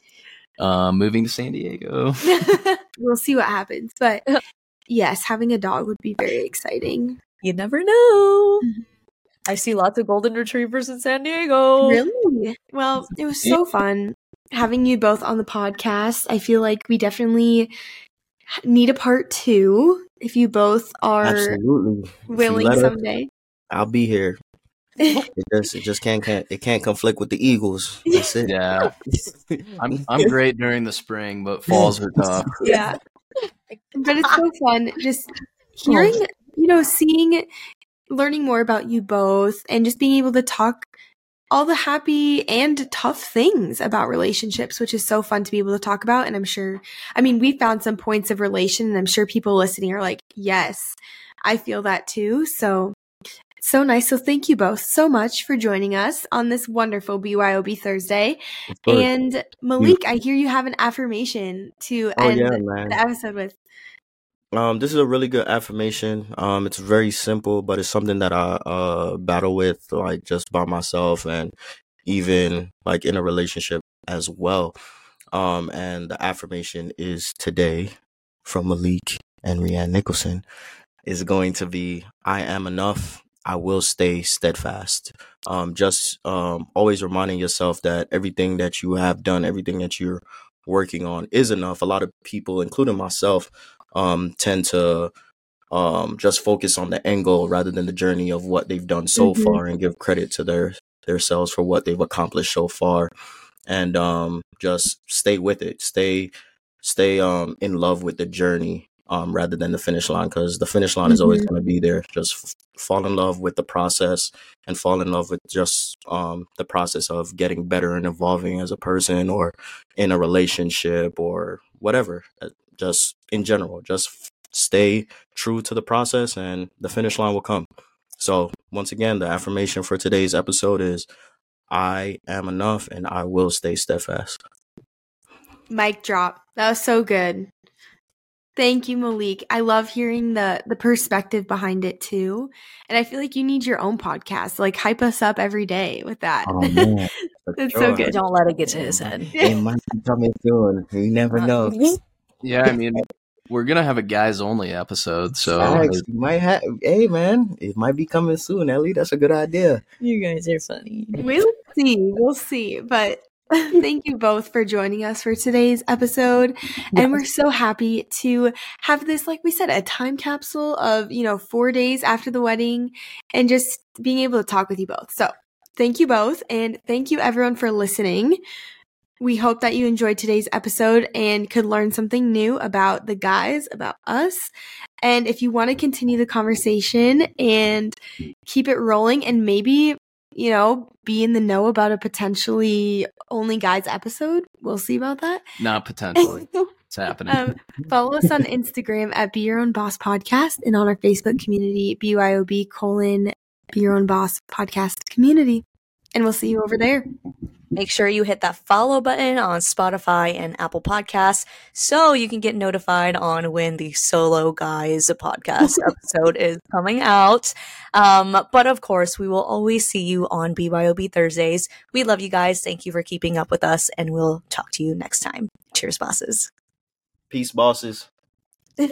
Um, moving to San Diego. we'll see what happens. But yes, having a dog would be very exciting. You never know. Mhm. I see lots of golden retrievers in San Diego. Really? Well, it was so fun having you both on the podcast. I feel like we definitely need a part two if you both are Absolutely. Willing let us, someday. I'll be here. It just it just can't, can't it can't conflict with the Eagles. That's it. Yeah, I'm I'm great during the spring, but falls are tough. yeah. But it's so fun just hearing, you know, seeing, learning more about you both and just being able to talk all the happy and tough things about relationships, which is so fun to be able to talk about. And I'm sure, I mean, we found some points of relation and I'm sure people listening are like, yes, I feel that too. So so nice. So thank you both so much for joining us on this wonderful BYOB Thursday. And Malik, I hear you have an affirmation to oh end yeah, the episode with. Um, this is a really good affirmation. Um, it's very simple, but it's something that I uh battle with like just by myself and even like in a relationship as well. Um, and the affirmation is today from Malik and Rianne Nicholson is going to be I am enough. I will stay steadfast. Um, just um always reminding yourself that everything that you have done, everything that you're working on is enough. A lot of people, including myself, um, tend to um, just focus on the end goal rather than the journey of what they've done so Mhm. far and give credit to their their selves for what they've accomplished so far and um, just stay with it. Stay stay um, in love with the journey um, rather than the finish line because the finish line is always going to be there. Just f- fall in love with the process and fall in love with just um, the process of getting better and evolving as a person or in a relationship or whatever Uh, just in general just stay true to the process and the finish line will come so once again the affirmation for today's episode is i am enough and i will stay steadfast Mic drop. That was so good. Thank you, Malik. I love hearing the the perspective behind it too. And I feel like you need your own podcast. Like hype us up every day with that. Oh, man. That's so good. Don't let it get to his head. it might be coming soon you never uh, know Yeah, I mean, we're gonna have a guys only episode, so Facts. You might have hey man it might be coming soon ellie that's a good idea You guys are funny. We'll see. We'll see. But thank you both for joining us for today's episode. And we're so happy to have this, like we said, a time capsule of, you know, four days after the wedding and just being able to talk with you both. So thank you both. And thank you everyone for listening. We hope that you enjoyed today's episode and could learn something new about the guys, about us. And if you want to continue the conversation and keep it rolling and maybe you know, be in the know about a potentially only guys episode. We'll see about that. not potentially. It's happening. um, follow us on Instagram at Be Your Own Boss Podcast and on our Facebook community, BYOB colon Be Your Own Boss Podcast Community. And we'll see you over there. Make sure you hit that follow button on Spotify and Apple Podcasts so you can get notified on when the Solo Guys podcast episode is coming out. Um, but of course, we will always see you on BYOB Thursdays. We love you guys. Thank you for keeping up with us, and we'll talk to you next time. Cheers, bosses. peace bosses